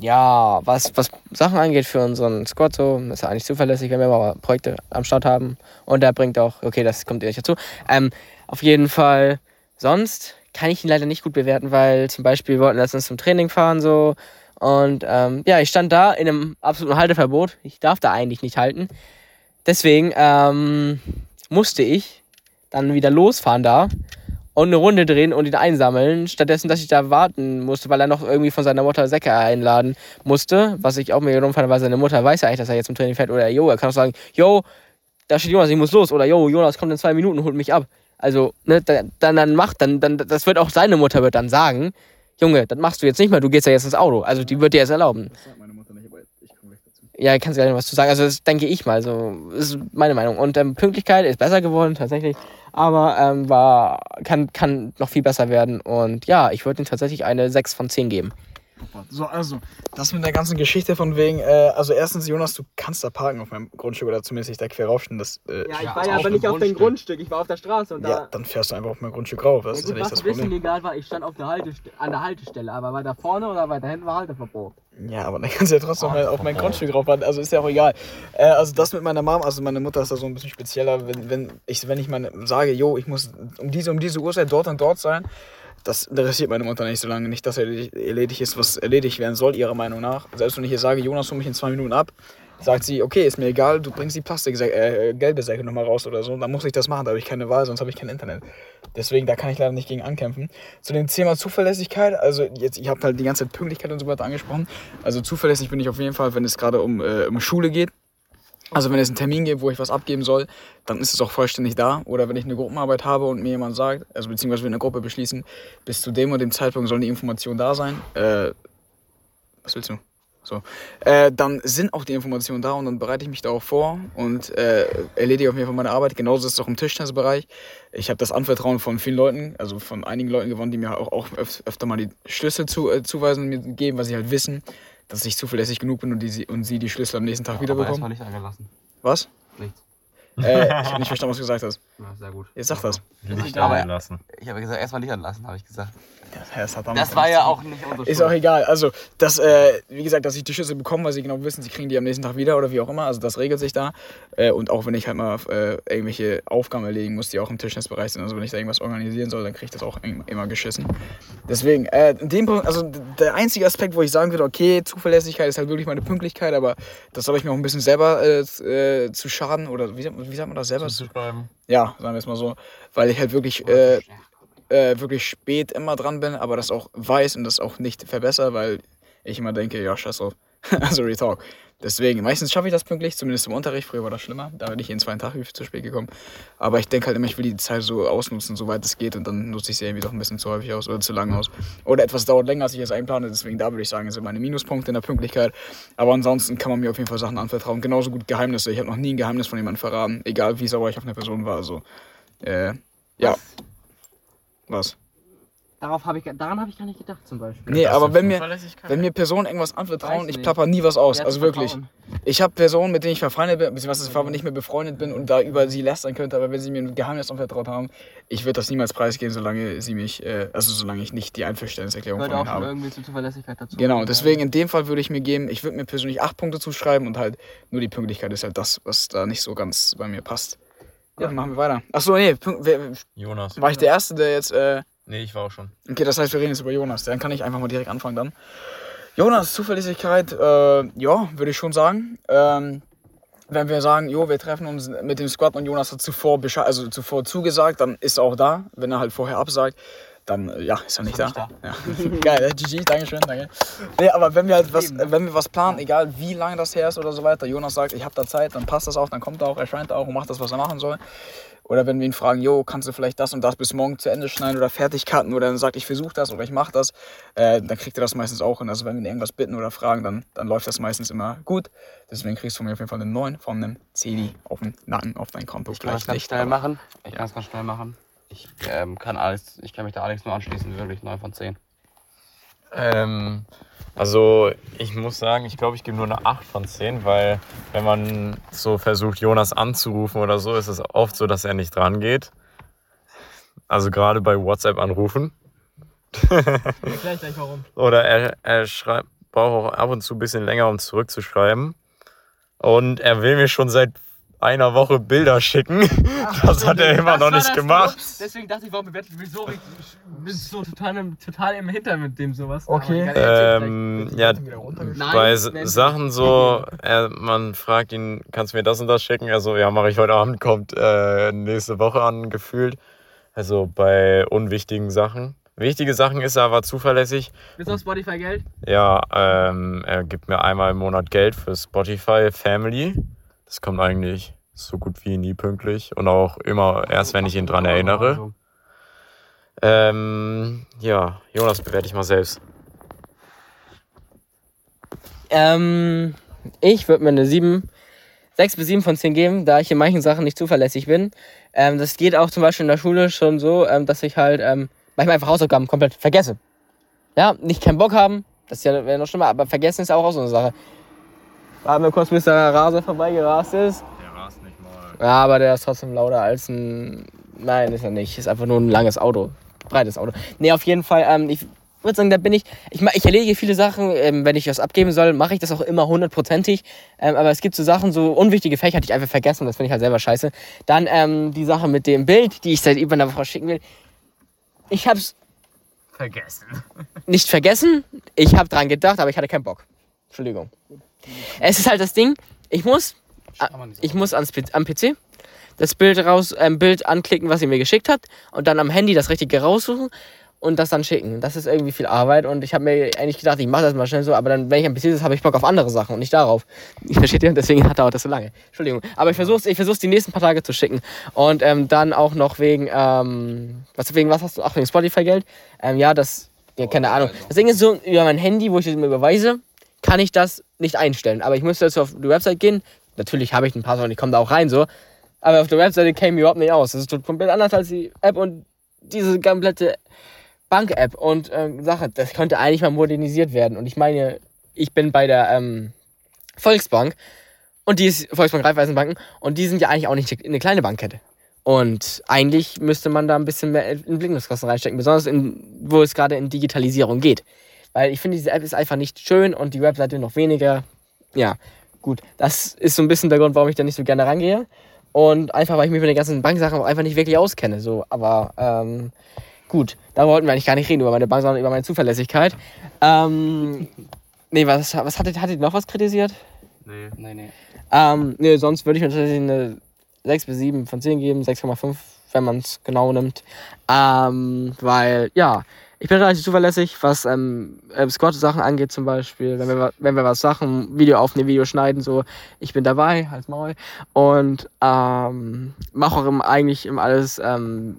ja, was, was Sachen angeht für unseren Squad so, ist er eigentlich zuverlässig, wenn wir mal Projekte am Start haben und der bringt auch, okay, das kommt ihr nicht dazu. Ähm, auf jeden Fall, sonst kann ich ihn leider nicht gut bewerten, weil zum Beispiel wir wollten letztens zum Training fahren so und ähm, ja, ich stand da in einem absoluten Halteverbot. Ich darf da eigentlich nicht halten. Deswegen ähm, musste ich dann wieder losfahren da und eine Runde drehen und ihn einsammeln, stattdessen, dass ich da warten musste, weil er noch irgendwie von seiner Mutter Säcke einladen musste, was ich auch mir genommen fand, weil seine Mutter weiß ja eigentlich, dass er jetzt zum Training fährt, oder jo, er kann auch sagen, jo, da steht Jonas, ich muss los, oder jo, Jonas kommt in zwei Minuten, holt mich ab. Also, ne, da- dann, dann macht, dann, dann, das wird auch seine Mutter wird dann sagen, Junge, das machst du jetzt nicht mehr, du gehst ja jetzt ins Auto. Also, die wird dir jetzt erlauben. Das sagt meine Mutter nicht, aber ich komme gleich dazu. Ja, kannst noch was zu sagen. Also das denke ich mal. So ist meine Meinung. Und ähm, Pünktlichkeit ist besser geworden tatsächlich, aber ähm, war kann kann noch viel besser werden. Und ja, ich würde ihm tatsächlich eine 6 von 10 geben. So, also, das mit der ganzen Geschichte von wegen, äh, also erstens, Jonas, du kannst da parken auf meinem Grundstück oder zumindest nicht da quer raufstehen. Das, äh, ich Ja, war ist ja aber nicht auf dem Grundstück. Ich war auf der Straße und ja, da. dann fährst du einfach auf mein Grundstück rauf. Das Ja, ist ja nicht was das ein bisschen Problem. egal war, ich stand auf der Haltestelle, an der Haltestelle, aber weiter vorne oder weiter hinten war Halteverbot. Ja, aber dann kannst du ja trotzdem mal auf mein Grundstück rauffahren. Also ist ja auch egal. Äh, also das mit meiner Mom, also meine Mutter ist da so ein bisschen spezieller. Wenn, wenn ich, wenn ich meine, sage, jo, ich muss um diese, um diese Uhrzeit dort und dort sein, das interessiert meine Mutter nicht, solange nicht das erledigt, erledigt ist, was erledigt werden soll, ihrer Meinung nach. Selbst wenn ich ihr sage, Jonas, hol mich in zwei Minuten ab, sagt sie, okay, ist mir egal, du bringst die Plastik äh, gelbe Säcke nochmal raus oder so, dann muss ich das machen, da habe ich keine Wahl, sonst habe ich kein Internet. Deswegen, da kann ich leider nicht gegen ankämpfen. Zu dem Thema Zuverlässigkeit, also jetzt, ich habe halt die ganze Zeit Pünktlichkeit und so weiter angesprochen. Also zuverlässig bin ich auf jeden Fall, wenn es gerade um, äh, um Schule geht. Also wenn es einen Termin gibt, wo ich was abgeben soll, dann ist es auch vollständig da. Oder wenn ich eine Gruppenarbeit habe und mir jemand sagt, also beziehungsweise wir eine Gruppe beschließen, bis zu dem und dem Zeitpunkt sollen die Informationen da sein. Äh, Was willst du? So. Äh, dann sind auch die Informationen da und dann bereite ich mich darauf vor und äh, erledige auf jeden Fall meine Arbeit. Genauso ist es auch im Tischtennisbereich. Ich habe das Anvertrauen von vielen Leuten, also von einigen Leuten gewonnen, die mir auch, auch öf öfter mal die Schlüssel zu, äh, zuweisen und mir geben, weil sie halt wissen, dass ich zuverlässig genug bin und, die, sie- und sie die Schlüssel am nächsten Tag wieder Aber bekommen. erstmal nicht angelassen. Was? Nichts. Äh, ich habe [LAUGHS] nicht verstanden, was du gesagt hast. Ja, sehr gut. Jetzt sag das. Licht Aber- angelassen. Ich habe gesagt, erstmal nicht anlassen, habe ich gesagt. Das, hat Das war ja auch nicht unsere Ist auch egal. Also, das, äh, wie gesagt, dass ich die Schlüssel bekomme, weil sie genau wissen, sie kriegen die am nächsten Tag wieder oder wie auch immer. Also, das regelt sich da. Äh, und auch wenn ich halt mal äh, irgendwelche Aufgaben erledigen muss, die auch im Tischtennisbereich sind. Also, wenn ich da irgendwas organisieren soll, dann kriege ich das auch im- immer geschissen. Deswegen, äh, in dem Punkt, also der einzige Aspekt, wo ich sagen würde, okay, Zuverlässigkeit ist halt wirklich meine Pünktlichkeit, aber das soll ich mir auch ein bisschen selber äh, äh, zu schaden oder wie, sagt- wie sagt man das selber? Zuzuschreiben. Ja, sagen wir es mal so. Weil ich halt wirklich. Äh, äh, wirklich spät immer dran bin, aber das auch weiß und das auch nicht verbessere, weil ich immer denke, ja, scheiß drauf. [LAUGHS] also Retalk. Deswegen, meistens schaffe ich das pünktlich, zumindest im Unterricht. Früher war das schlimmer, da bin ich jeden zweiten Tag zu spät gekommen. Aber ich denke halt immer, ich will die Zeit so ausnutzen, soweit es geht und dann nutze ich sie irgendwie doch ein bisschen zu häufig aus oder zu lange aus. Oder etwas dauert länger, als ich es einplane, deswegen da würde ich sagen, sind meine Minuspunkte in der Pünktlichkeit. Aber ansonsten kann man mir auf jeden Fall Sachen anvertrauen. Genauso gut Geheimnisse. Ich habe noch nie ein Geheimnis von jemandem verraten, egal wie sauer ich auf eine Person war. Also, äh, ja. Was? Darauf hab ich, daran habe ich gar nicht gedacht zum Beispiel. Nee, Das aber ist wenn mir, Zuverlässigkeit. wenn mir Personen irgendwas anvertrauen, Weiß ich nicht. plapper nie was aus. Ja, also wirklich. vertrauen. Ich habe Personen, mit denen ich verfeindet bin, beziehungsweise aber nicht mehr befreundet bin und da über sie lästern könnte, aber wenn sie mir ein Geheimnis anvertraut haben, ich würde das niemals preisgeben, solange sie mich, äh, also solange ich nicht die Einverständniserklärung von Gehört auch ihnen schon habe. irgendwie zur Zuverlässigkeit dazu. Genau, deswegen in dem Fall würde ich mir geben, ich würde mir persönlich acht Punkte zuschreiben und halt nur die Pünktlichkeit ist halt das, was da nicht so ganz bei mir passt. Ja, dann machen wir weiter. Achso, nee, Pünkt, wer, Jonas. war ich der Erste, der jetzt, äh, Nee, ich war auch schon. Okay, das heißt, wir reden jetzt über Jonas. Dann kann ich einfach mal direkt anfangen dann. Jonas, Zuverlässigkeit, äh, ja, würde ich schon sagen. Ähm, wenn wir sagen, jo, wir treffen uns mit dem Squad und Jonas hat zuvor, Besche also zuvor zugesagt, dann ist er auch da. Wenn er halt vorher absagt, dann äh, ja, ist er nicht, er da. nicht Ja. [LAUGHS] Geil, äh, GG, Dankeschön, danke. Nee, aber wenn wir halt was, äh, wenn wir was planen, egal wie lange das her ist oder so weiter, Jonas sagt, ich habe da Zeit, dann passt das auch, dann kommt er auch, erscheint er auch und macht das, was er machen soll. Oder wenn wir ihn fragen, jo, kannst du vielleicht das und das bis morgen zu Ende schneiden oder fertig cutten oder dann sagt, ich versuche das oder ich mache das, äh, dann kriegt er das meistens auch hin. Also wenn wir ihn irgendwas bitten oder fragen, dann, dann läuft das meistens immer gut. Deswegen kriegst du von mir auf jeden Fall einen 9 von einem CD auf den Nacken, auf dein Konto. Ich kann das Vielleicht ganz nicht, schnell machen. Ich kann das ganz schnell machen. Ich ähm, kann alles, ich kann mich da Alex nur anschließen, wirklich 9 von 10. Ähm, also ich muss sagen, ich glaube, ich gebe nur eine 8 von 10, weil wenn man so versucht, Jonas anzurufen oder so, ist es oft so, dass er nicht dran geht. Also gerade bei WhatsApp-Anrufen. Erklär ich gleich warum. [LAUGHS] Oder er, er schreibt, braucht auch ab und zu ein bisschen länger, um zurückzuschreiben. Und er will mir schon seit einer Woche Bilder schicken. [LAUGHS] Das hat er immer noch nicht gemacht. Deswegen dachte ich, warum bewertet du mich so richtig? Bist so total im, total im Hintern mit dem sowas. Okay. Ähm, ja, Nein, bei wenn- Sachen so, er, man fragt ihn, kannst du mir das und das schicken? Also ja, mache ich heute Abend, kommt äh, nächste Woche an, gefühlt. Also bei unwichtigen Sachen. Wichtige Sachen ist er aber zuverlässig. Bist du auf Spotify Geld? Ja, ähm, er gibt mir einmal im Monat Geld für Spotify Family. Das kommt eigentlich so gut wie nie pünktlich und auch immer erst, wenn ich ihn dran erinnere. Also, Ähm, ja, Jonas bewerte ich mal selbst. Ähm, ich würde mir eine 7, 6 bis 7 von 10 geben, da ich in manchen Sachen nicht zuverlässig bin. Ähm, das geht auch zum Beispiel in der Schule schon so, ähm, dass ich halt ähm, manchmal einfach Hausaufgaben komplett vergesse. Ja, nicht keinen Bock haben, das ist ja wäre noch schlimmer, aber vergessen ist auch, auch so eine Sache. Warten wir kurz, bis der Raser vorbeigerast ist. Der es nicht mal. Ja, aber der ist trotzdem lauter als ein. Nein, ist er nicht. Ist einfach nur ein langes Auto. Breites Auto. Nee, auf jeden Fall, ähm, ich würde sagen, da bin ich. Ich, ich erledige viele Sachen, ähm, wenn ich was abgeben soll, mache ich das auch immer hundertprozentig. Ähm, aber es gibt so Sachen, so unwichtige Fächer, die ich einfach vergessen, das finde ich halt selber scheiße. Dann ähm, die Sache mit dem Bild, die ich seit über einer Woche schicken will. Ich hab's Vergessen. nicht vergessen, ich habe dran gedacht, aber ich hatte keinen Bock. Entschuldigung. Es ist halt das Ding, ich muss so. ich muss ans, am PC das Bild raus, ähm, Bild anklicken, was sie mir geschickt hat, und dann am Handy das Richtige raussuchen und das dann schicken. Das ist irgendwie viel Arbeit und ich habe mir eigentlich gedacht, ich mache das mal schnell so, aber dann, wenn ich am PC sitze, habe ich Bock auf andere Sachen und nicht darauf. [LAUGHS] Ich verstehe dir, deswegen [LAUGHS] dauert das so lange. Entschuldigung. Aber ich versuche ich versuch's die nächsten paar Tage zu schicken. Und ähm, dann auch noch wegen, ähm, was, wegen was hast du? Ach, wegen Spotify-Geld. Ähm, ja, das, ja, keine Ahnung. Das Ding ist so, über mein Handy, wo ich das immer überweise, kann ich das nicht einstellen. Aber ich müsste jetzt auf die Website gehen. Natürlich habe ich ein Passwort und ich komme da auch rein so. Aber auf der Webseite käme mir überhaupt nicht aus. Das ist komplett anders als die App und diese komplette Bank-App und ähm, Sache. Das könnte eigentlich mal modernisiert werden. Und ich meine, ich bin bei der ähm, Volksbank und die ist Volksbank Raiffeisenbanken und die sind ja eigentlich auch nicht eine kleine Bankkette. Und eigentlich müsste man da ein bisschen mehr in Blinkungskosten reinstecken, besonders in, wo es gerade in Digitalisierung geht. Weil ich finde, diese App ist einfach nicht schön und die Webseite noch weniger. Ja, gut. Das ist so ein bisschen der Grund, warum ich da nicht so gerne rangehe. Und einfach, weil ich mich mit den ganzen Banksachen auch einfach nicht wirklich auskenne. So, aber ähm, gut, da wollten wir eigentlich gar nicht reden über meine Bank, sondern über meine Zuverlässigkeit. Ähm, nee, was, was hattet, hattet ihr noch was kritisiert? Nee. Nee, nee. Ähm, nee, sonst würde ich mir tatsächlich eine 6 bis 7 von 10 geben, 6,5, wenn man es genau nimmt. Ähm, weil, ja, ich bin relativ zuverlässig, was ähm, äh, Squad-Sachen angeht zum Beispiel. Wenn wir, wenn wir was Sachen, Video aufnehmen, Video schneiden, so, ich bin dabei, als Maul. Und ähm, mache auch im, eigentlich im alles ähm,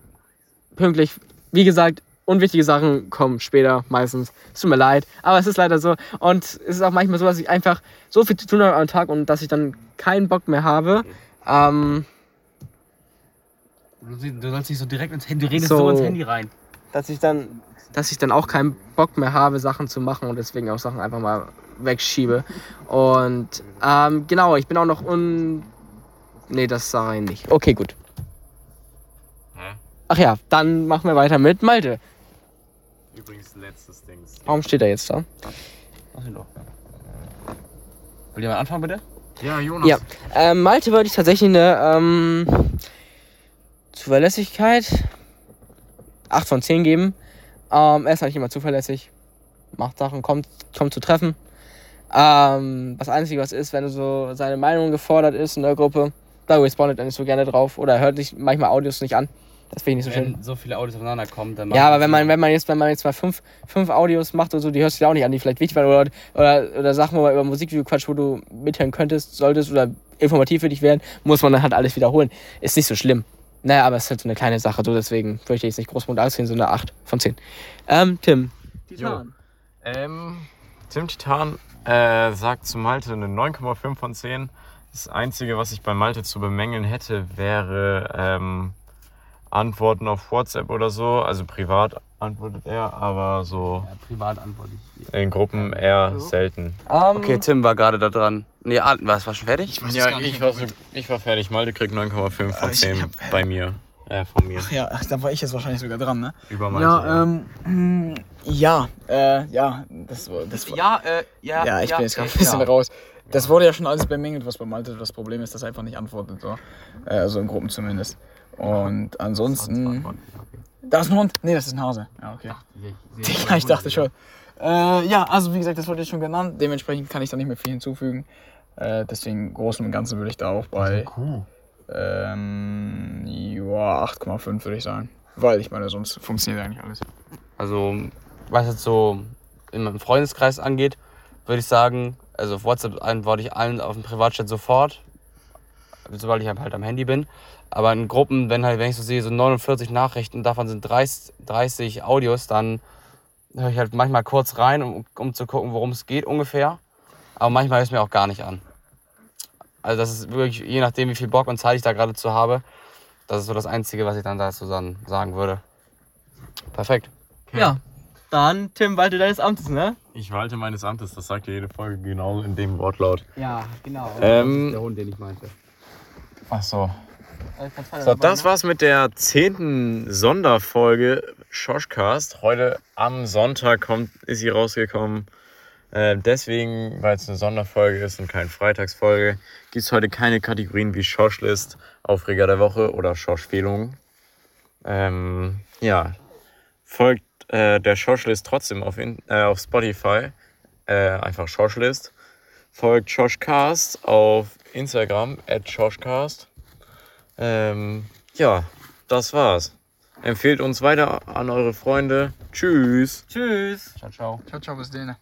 pünktlich. Wie gesagt, unwichtige Sachen kommen später meistens. Es tut mir leid, aber es ist leider so. Und es ist auch manchmal so, dass ich einfach so viel zu tun habe am Tag und dass ich dann keinen Bock mehr habe. Ähm, Du, du sollst nicht so direkt ins Handy, du redest So. so, ins Handy rein. dass ich dann, dass ich dann auch keinen Bock mehr habe, Sachen zu machen und deswegen auch Sachen einfach mal wegschiebe. Und ähm, genau, ich bin auch noch un. Nee, das sah rein nicht. Okay, gut. Hä? Ach ja, dann machen wir weiter mit Malte. Übrigens, letztes Dings. Warum steht er jetzt da? Ihn doch. Will jemand anfangen, bitte? Ja, Jonas. Ja. Ähm, Malte würde ich tatsächlich eine ähm, Zuverlässigkeit 8 von 10 geben. Ähm, er ist eigentlich immer zuverlässig. Macht Sachen, kommt, kommt zu Treffen. Ähm, das Einzige, was ist, wenn so seine Meinung gefordert ist in der Gruppe, da respondet er nicht so gerne drauf. Oder er hört sich manchmal Audios nicht an. Das finde ich nicht so schön. Wenn so viele Audios aufeinander kommen, dann Ja, aber wenn man, wenn man jetzt, wenn man jetzt mal fünf, fünf Audios macht oder so, die hörst du dir auch nicht an, die vielleicht wichtig waren oder, oder, oder Sachen, wo man über Musikvideo quatscht, wo du mithören könntest, solltest oder informativ für dich werden, muss man dann halt alles wiederholen. Ist nicht so schlimm. Naja, aber es ist halt so eine kleine Sache, so deswegen würde ich jetzt nicht groß Punkt ausziehen, so eine 8 von 10. Ähm, Tim. Jo. Ähm, Tim Titan äh, sagt zu Malte eine 9,5 von 10. Das Einzige, was ich bei Malte zu bemängeln hätte, wäre ähm, Antworten auf WhatsApp oder so. Also privat antwortet er, aber so Ja, privat antworte ich. in Gruppen eher selten. Ähm, Okay, Tim war gerade da dran. Nee, ah, was, war schon fertig? weiß Ja, gar nicht ich war, so, ich war fertig. Malte kriegt 9,5 von Äh, ich 10 hab- bei mir. Äh, von mir. Ach ja, da war ich jetzt wahrscheinlich sogar dran, ne? Über Malte. Ja, ähm, hm, ja, äh, ja, das war, das war, Ja, äh, ja. ja, ich bin jetzt gerade ein bisschen ja. raus. Das wurde ja schon alles bemängelt, was bei Malte das Problem ist, dass er einfach nicht antwortet, so. Äh, also in Gruppen zumindest. Und ansonsten. Da ist ein Hund? Nee, das ist ein Hase. Ja, okay. Ja, ich dachte schon. Äh, ja, also wie gesagt, das wurde jetzt schon genannt. Dementsprechend kann ich da nicht mehr viel hinzufügen. Äh, deswegen im Großen und Ganzen würde ich da auch bei ähm, ja, 8,5 würde ich sagen. Weil ich meine, sonst funktioniert eigentlich alles. Also, was jetzt so in meinem Freundeskreis angeht, würde ich sagen, also auf WhatsApp antworte ich allen auf dem Privatchat sofort, sobald ich halt am Handy bin. Aber in Gruppen, wenn halt, wenn ich so sehe, so 49 Nachrichten, davon sind 30, 30 Audios, dann höre ich halt manchmal kurz rein, um, um zu gucken, worum es geht ungefähr. Aber manchmal höre ich es mir auch gar nicht an. Also das ist wirklich, je nachdem, wie viel Bock und Zeit ich da gerade zu habe, das ist so das Einzige, was ich dann dazu dann sagen würde. Perfekt. Ja. Dann, Tim, walte deines Amtes, ne? Ich walte meines Amtes, das sagt ja jede Folge genau in dem Wortlaut. Ja, genau. Ähm, Der Hund, den ich meinte. ach so. so, So, das war's mit der zehnten Sonderfolge Schoschcast. Heute am Sonntag kommt, ist sie rausgekommen. Äh, deswegen, weil es eine Sonderfolge ist und keine Freitagsfolge, gibt es heute keine Kategorien wie Schoschlist, Aufreger der Woche oder Schoschfehlungen. Ähm, ja, folgt äh, der Schoschlist trotzdem auf, in, äh, auf Spotify. Äh, einfach Schoschlist. Folgt Schoschcast auf Instagram, at Schoschcast. Ähm, ja, das war's. Empfehlt uns weiter an eure Freunde. Tschüss. Tschüss. Ciao, ciao. Ciao, ciao, bis denen.